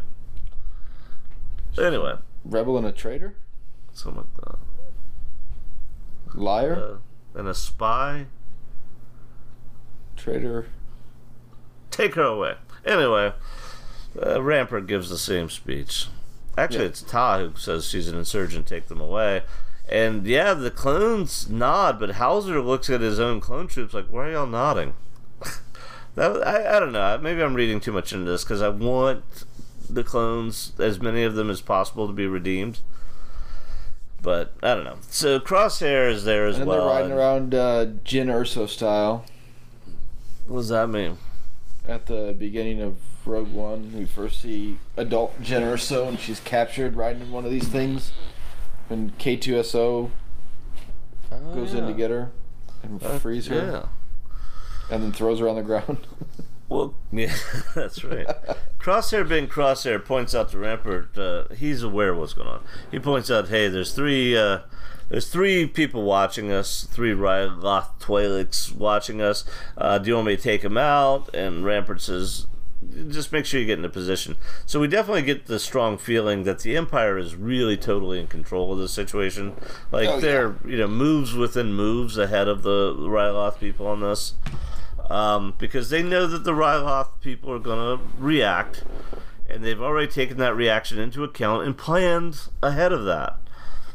Anyway, rebel and a traitor, something like that. liar, Uh, and a spy. traitor. Take her away. Anyway, uh, Rampart gives the same speech. Actually, Yeah. it's Ta who says she's an insurgent, take them away. And yeah, the clones nod, but Howzer looks at his own clone troops like, why are y'all nodding? That I, I don't know. Maybe I'm reading too much into this because I want the clones, as many of them as possible, to be redeemed. But I don't know. So Crosshair is there as well. And well. they're riding and- around uh, Jyn Erso style What does that mean? at the beginning of Rogue One. We first see adult Jyn Erso, and she's captured riding in one of these things. And K2SO Oh, goes in to get her and Uh, frees her, Yeah. And then throws her on the ground. <laughs> Well, yeah, <laughs> that's right. Crosshair being Crosshair points out to Rampart. Uh, he's aware of what's going on. He points out, "Hey, there's three. Uh, there's three people watching us. Three Ryloth Twi'leks watching us. Uh, do you want me to take them out?" And Rampart says, "Just make sure you get in a position." So we definitely get the strong feeling that the Empire is really totally in control of this situation. Like Oh, yeah. they're you know moves within moves ahead of the Ryloth people on this um, because they know that the Ryloth people are going to react, and they've already taken that reaction into account and planned ahead of that.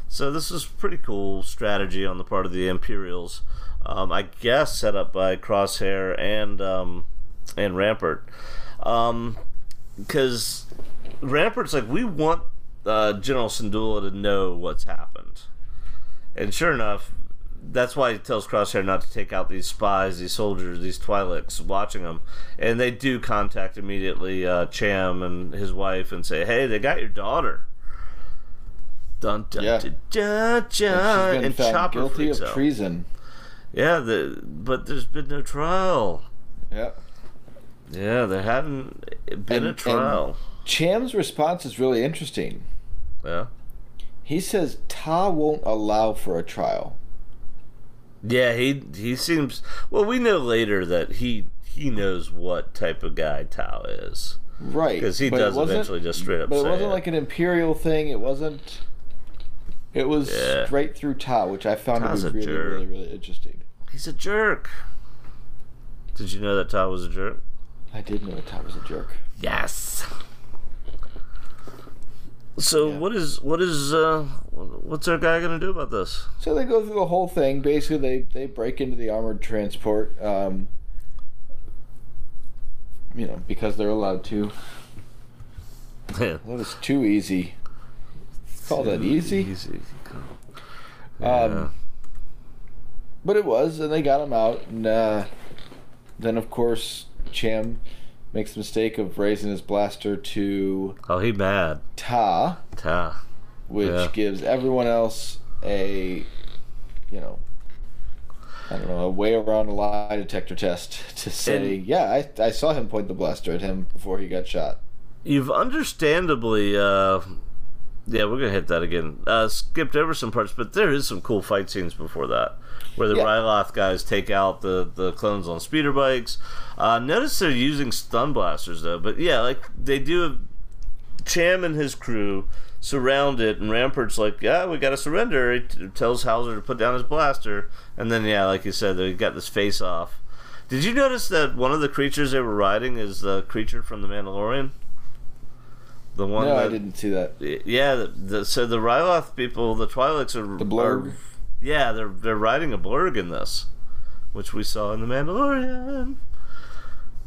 So this is pretty cool strategy on the part of the Imperials. Um, I guess set up by Crosshair and um, and Rampart, because Rampart's like we want uh, General Syndulla to know what's happened, and sure enough, that's why he tells Crosshair not to take out these spies, these soldiers, these Twi'leks watching them. And they do contact immediately uh, Cham and his wife and say, "Hey, they got your daughter." Dun dun Yeah. dun dun, dun, and found Chopper guilty of out. treason. Yeah, the, but there's been no trial. Yeah. Yeah, there hadn't been And- a trial. Cham's response is really interesting. yeah. He says Ta won't allow for a trial. Yeah, he he seems well. We know later that he he knows what type of guy Ta is. right? Because he but does eventually just straight up But it wasn't it. like an imperial thing. It wasn't. It was Yeah. straight through Ta, which I found to be really, jerk. really, really interesting. He's a jerk. Did you know that Ta was a jerk? I did know Ta was a jerk. Yes. So Yeah. what is what is uh what's our guy gonna do about this? So they go through the whole thing. Basically, they they break into the armored transport. Um, you know, because they're allowed to. <laughs> That was too easy. Call that easy? Easy. Um, but it was, and they got him out. And uh, then, of course, Cham makes the mistake of raising his blaster to oh, he mad. Ta, Ta. which Yeah. gives everyone else a, you know, I don't know, a way around a lie detector test to say, yeah, I, I saw him point the blaster at him before he got shot. You've understandably, uh, yeah, we're gonna hit that again. Uh, skipped over some parts, but there is some cool fight scenes before that, where the Yeah. Ryloth guys take out the the clones on speeder bikes. Uh, notice they're using stun blasters though, but yeah, like they do. Cham and his crew surround it, and Rampart's like, "Yeah, we got to surrender." He t- tells Howzer to put down his blaster, and then yeah, like you said, they got this face off. Did you notice that one of the creatures they were riding is the creature from the Mandalorian? The one no, that, I didn't see that. Yeah, the, the, so the Ryloth people, the Twi'leks are The blurg? are- yeah, they're they're riding a blurg in this, which we saw in the Mandalorian.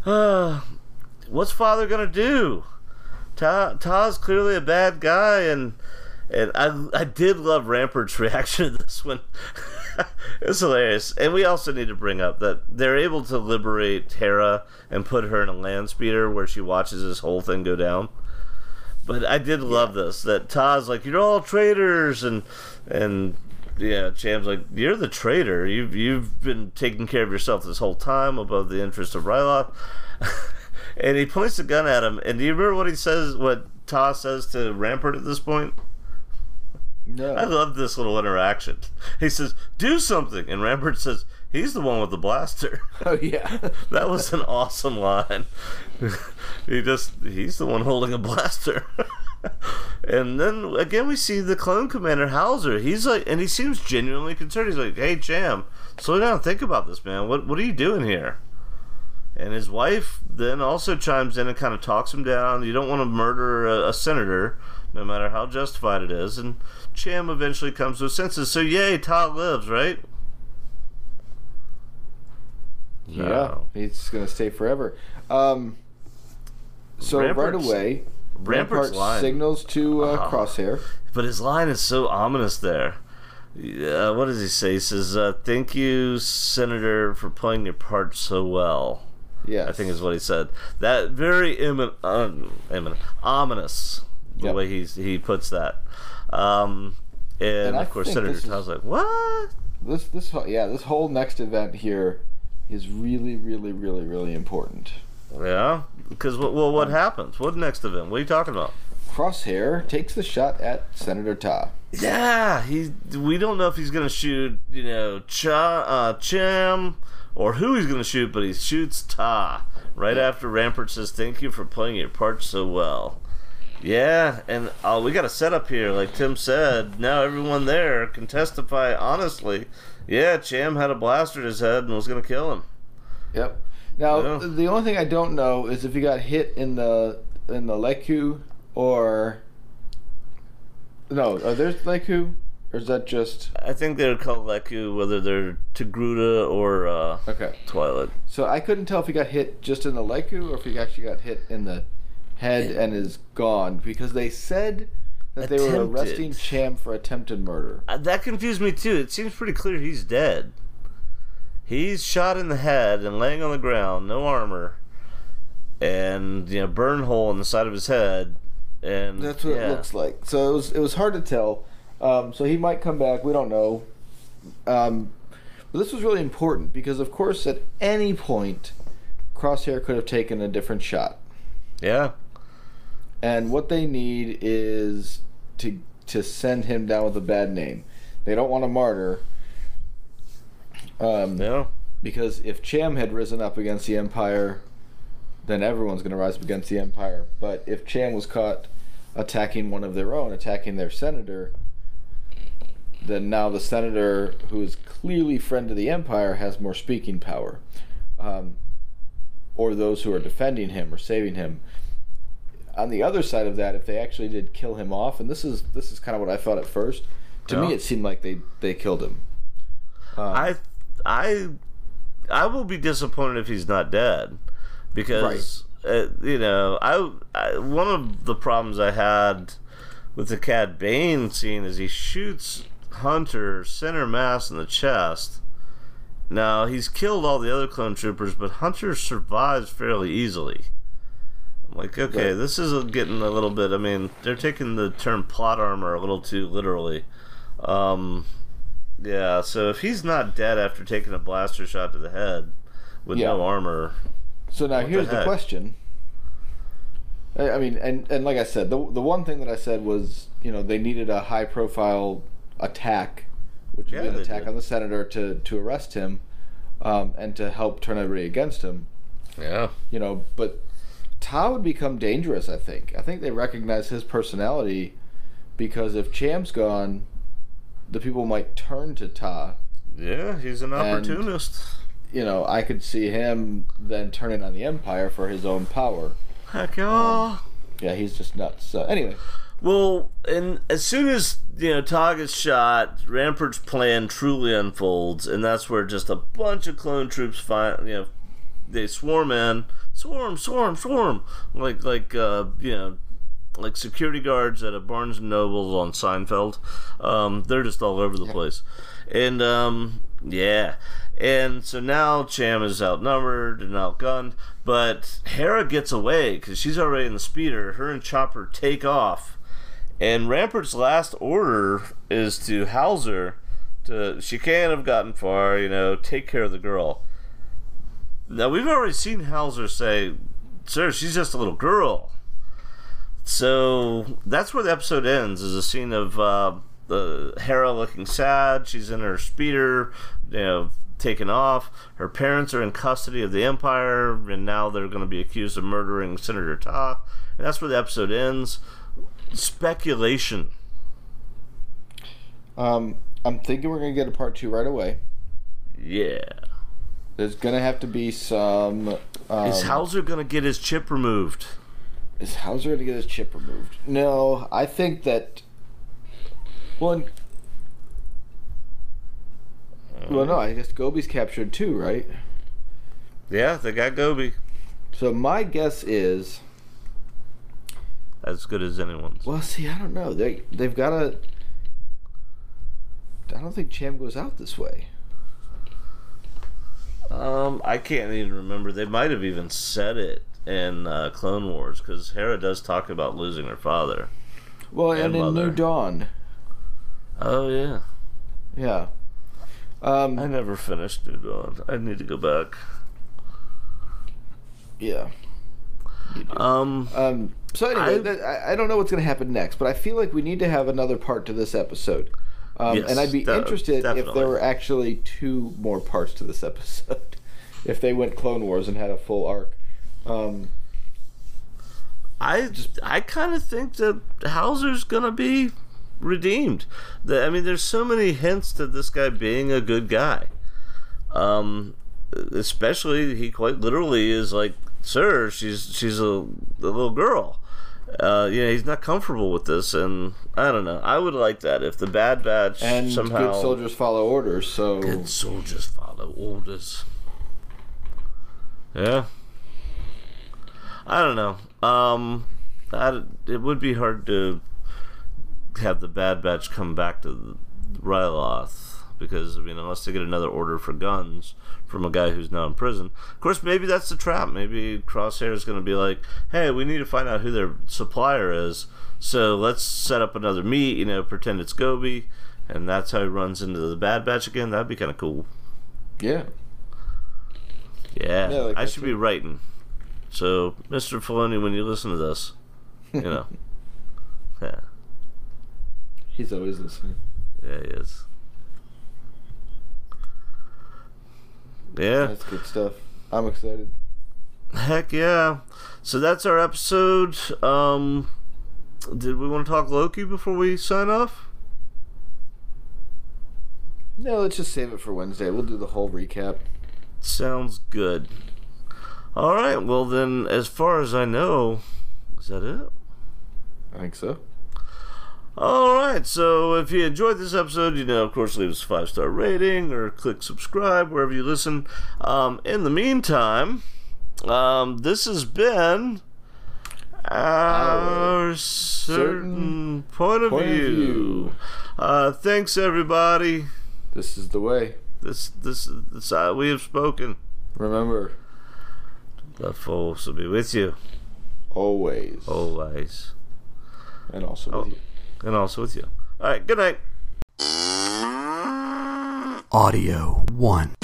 Uh, <sighs> what's Father gonna do? Ta Ta's clearly a bad guy, and And I, I did love Rampart's <laughs> reaction to this one. <laughs> it's hilarious. And we also need to bring up that they're able to liberate Tara and put her in a land speeder where she watches this whole thing go down. But I did love this that Ta's like, You're all traitors and and yeah, Cham's like, You're the traitor. You've you've been taking care of yourself this whole time above the interest of Ryloth. <laughs> and he points the gun at him and do you remember what he says what Ta says to Rampart at this point? No. I love this little interaction. He says, "Do something," and Rampart says, "He's the one with the blaster." <laughs> Oh yeah. <laughs> that was an awesome line. he just—he's the one holding a blaster. <laughs> and then again, we see the clone commander Howzer. He's like, and he seems genuinely concerned. He's like, "Hey, Cham, slow down. Think about this, man. What what are you doing here?" And his wife then also chimes in and kind of talks him down. You don't want to murder a, a senator, no matter how justified it is. And Cham eventually comes to his senses. So, yay, Todd lives, right? Yeah, No. he's gonna stay forever. Um, so right away, Rampart's Rampart line. signals to uh. Crosshair. But his line is so ominous there. Uh, what does he say? He says, uh, "Thank you, Senator, for playing your part so well." Yeah, I think is what he said. That very immin- um, immin- ominous the Yep. way he's, he puts that. Um, and, And of course, Senator is- Ta's like, "What?" this this yeah this whole next event here is really really really really important. Yeah, because well, what happens? What next event? What are you talking about? Crosshair takes the shot at Senator Ta. Yeah, he. We don't know if he's gonna shoot, you know, Cha, uh, Cham, or who he's gonna shoot, but he shoots Ta right after Rampart says, "Thank you for playing your part so well." Yeah, and uh, we got a setup here, like Tim said. Now everyone there can testify honestly. Yeah, Cham had a blaster in his head and was gonna kill him. Yep. Now Yeah. the only thing I don't know is if he got hit in the in the Leku or no, are there Leku or is that just I think they're called Leku, whether they're Togruta or uh, okay? Twi'lek. So I couldn't tell if he got hit just in the Leku or if he actually got hit in the head and is gone because they said that they were arresting Cham for attempted murder. Uh, That confused me too. It seems pretty clear he's dead. He's shot in the head and laying on the ground, no armor, and you know, burn hole in the side of his head. And That's what yeah. it looks like. So it was it was hard to tell. Um, so he might come back. We don't know. Um, but this was really important because, of course, at any point, Crosshair could have taken a different shot. Yeah, And what they need is to to send him down with a bad name. They don't want a martyr. Um, yeah, because if Cham had risen up against the Empire, then everyone's going to rise up against the Empire. But if Cham was caught attacking one of their own, attacking their senator, then now the senator, who is clearly friend of the Empire, has more speaking power. Um, or those who are defending him or saving him. On the other side of that, if they actually did kill him off, and this is this is kind of what I thought at first. To me, it seemed like they they killed him. Um, I, I, I will be disappointed if he's not dead, because uh, you know, I, I one of the problems I had with the Cad Bane scene is he shoots Hunter center mass in the chest. Now he's killed all the other clone troopers, but Hunter survives fairly easily. I'm like, okay, Right. this is getting a little bit. I mean, they're taking the term plot armor a little too literally. Um, yeah, so if he's not dead after taking a blaster shot to the head with Yeah. no armor, So now What the here's the, heck? question. I I mean, and and like I said, the the one thing that I said was, you know, they needed a high profile attack, which Yeah, would be an attack did. on the senator to to arrest him, um, and to help turn everybody against him. yeah, You know, but Ta would become dangerous. I think. I think they recognize his personality, because if Cham's gone, the people might turn to Ta. yeah, he's an opportunist. You know, I could see him then turning on the Empire for his own power. Heck yeah. Yeah, he's just nuts. So anyway, Well, and as soon as you know Tog is shot, Rampart's plan truly unfolds, and that's where just a bunch of clone troops find you know they swarm in, swarm, swarm, swarm, like like uh, you know like security guards at a Barnes and Noble on Seinfeld. Um, they're just all over the place, and um, yeah, and so now Cham is outnumbered and outgunned, but Hera gets away because she's already in the speeder. Her and Chopper take off, and Rampart's last order is to Howzer. To she can't have gotten far, you know. Take care of the girl. Now we've already seen Howzer say, "Sir, she's just a little girl." So that's where the episode ends. Is a scene of uh, the Hera looking sad. She's in her speeder, you know, taken off. Her parents are in custody of the Empire, and now they're going to be accused of murdering Senator Ta. And that's where the episode ends. Speculation. Um, I'm thinking we're gonna get a part two right away. Yeah. There's gonna have to be some. Um, Is Howzer going to get his chip removed? Is Howzer gonna get his chip removed? No, I think that. Well, well, no, I guess Gobi's captured too, right? Yeah, they got Gobi. So my guess is, As good as anyone's. well, see, I don't know. They they've got to. I don't think Cham goes out this way. Um, I can't even remember. They might have even said it in uh, Clone Wars because Hera does talk about losing her father. Well, and, And in mother. New Dawn, Oh yeah, yeah. Um, I never finished New Dawn. I need to go back. yeah. Um, Um, so anyway, I- I, don't know what's going to happen next, but I feel like we need to have another part to this episode. Um, Yes, and I'd be interested if there were actually two more parts to this episode. <laughs> if they went Clone Wars and had a full arc. Um, I just I kind of think that Howzer's gonna be redeemed. The, I mean, there's so many hints to this guy being a good guy. Um, especially he quite literally is like, "Sir, she's she's a, a little girl." Uh, you know, he's not comfortable with this, and I don't know. I would like that if the Bad Batch and somehow good soldiers follow orders, so Good soldiers follow orders. Yeah. I don't know. Um, I, it would be hard to have the Bad Batch come back to Ryloth because I mean, unless they get another order for guns from a guy who's now in prison. Of course, maybe that's the trap. Maybe Crosshair is going to be like, "Hey, we need to find out who their supplier is, so let's set up another meet. You know, pretend it's Gobi." And that's how he runs into the Bad Batch again. That'd be kind of cool. yeah. Yeah, Yeah, like I should be writing. So, Mr. Filoni, when you listen to this, you know, <laughs> yeah, He's always listening. yeah, he is. Yeah, That's good stuff. I'm excited. heck yeah. So that's our episode. Um, did we want to talk Loki before we sign off? No, let's just save it for Wednesday. We'll do the whole recap. Sounds good. All right. Well, then, as far as I know, is that it? I think so. All right, so if you enjoyed this episode, you know, of course, leave us a five star rating or click subscribe wherever you listen. Um, in the meantime, um, this has been our certain point of point of view. view. Uh, thanks, everybody. This is the way. This, this, is this, uh, we have spoken. Remember, The force will be with you always. always, And also Oh. with you. and also with you. All right, good night. Audio 1.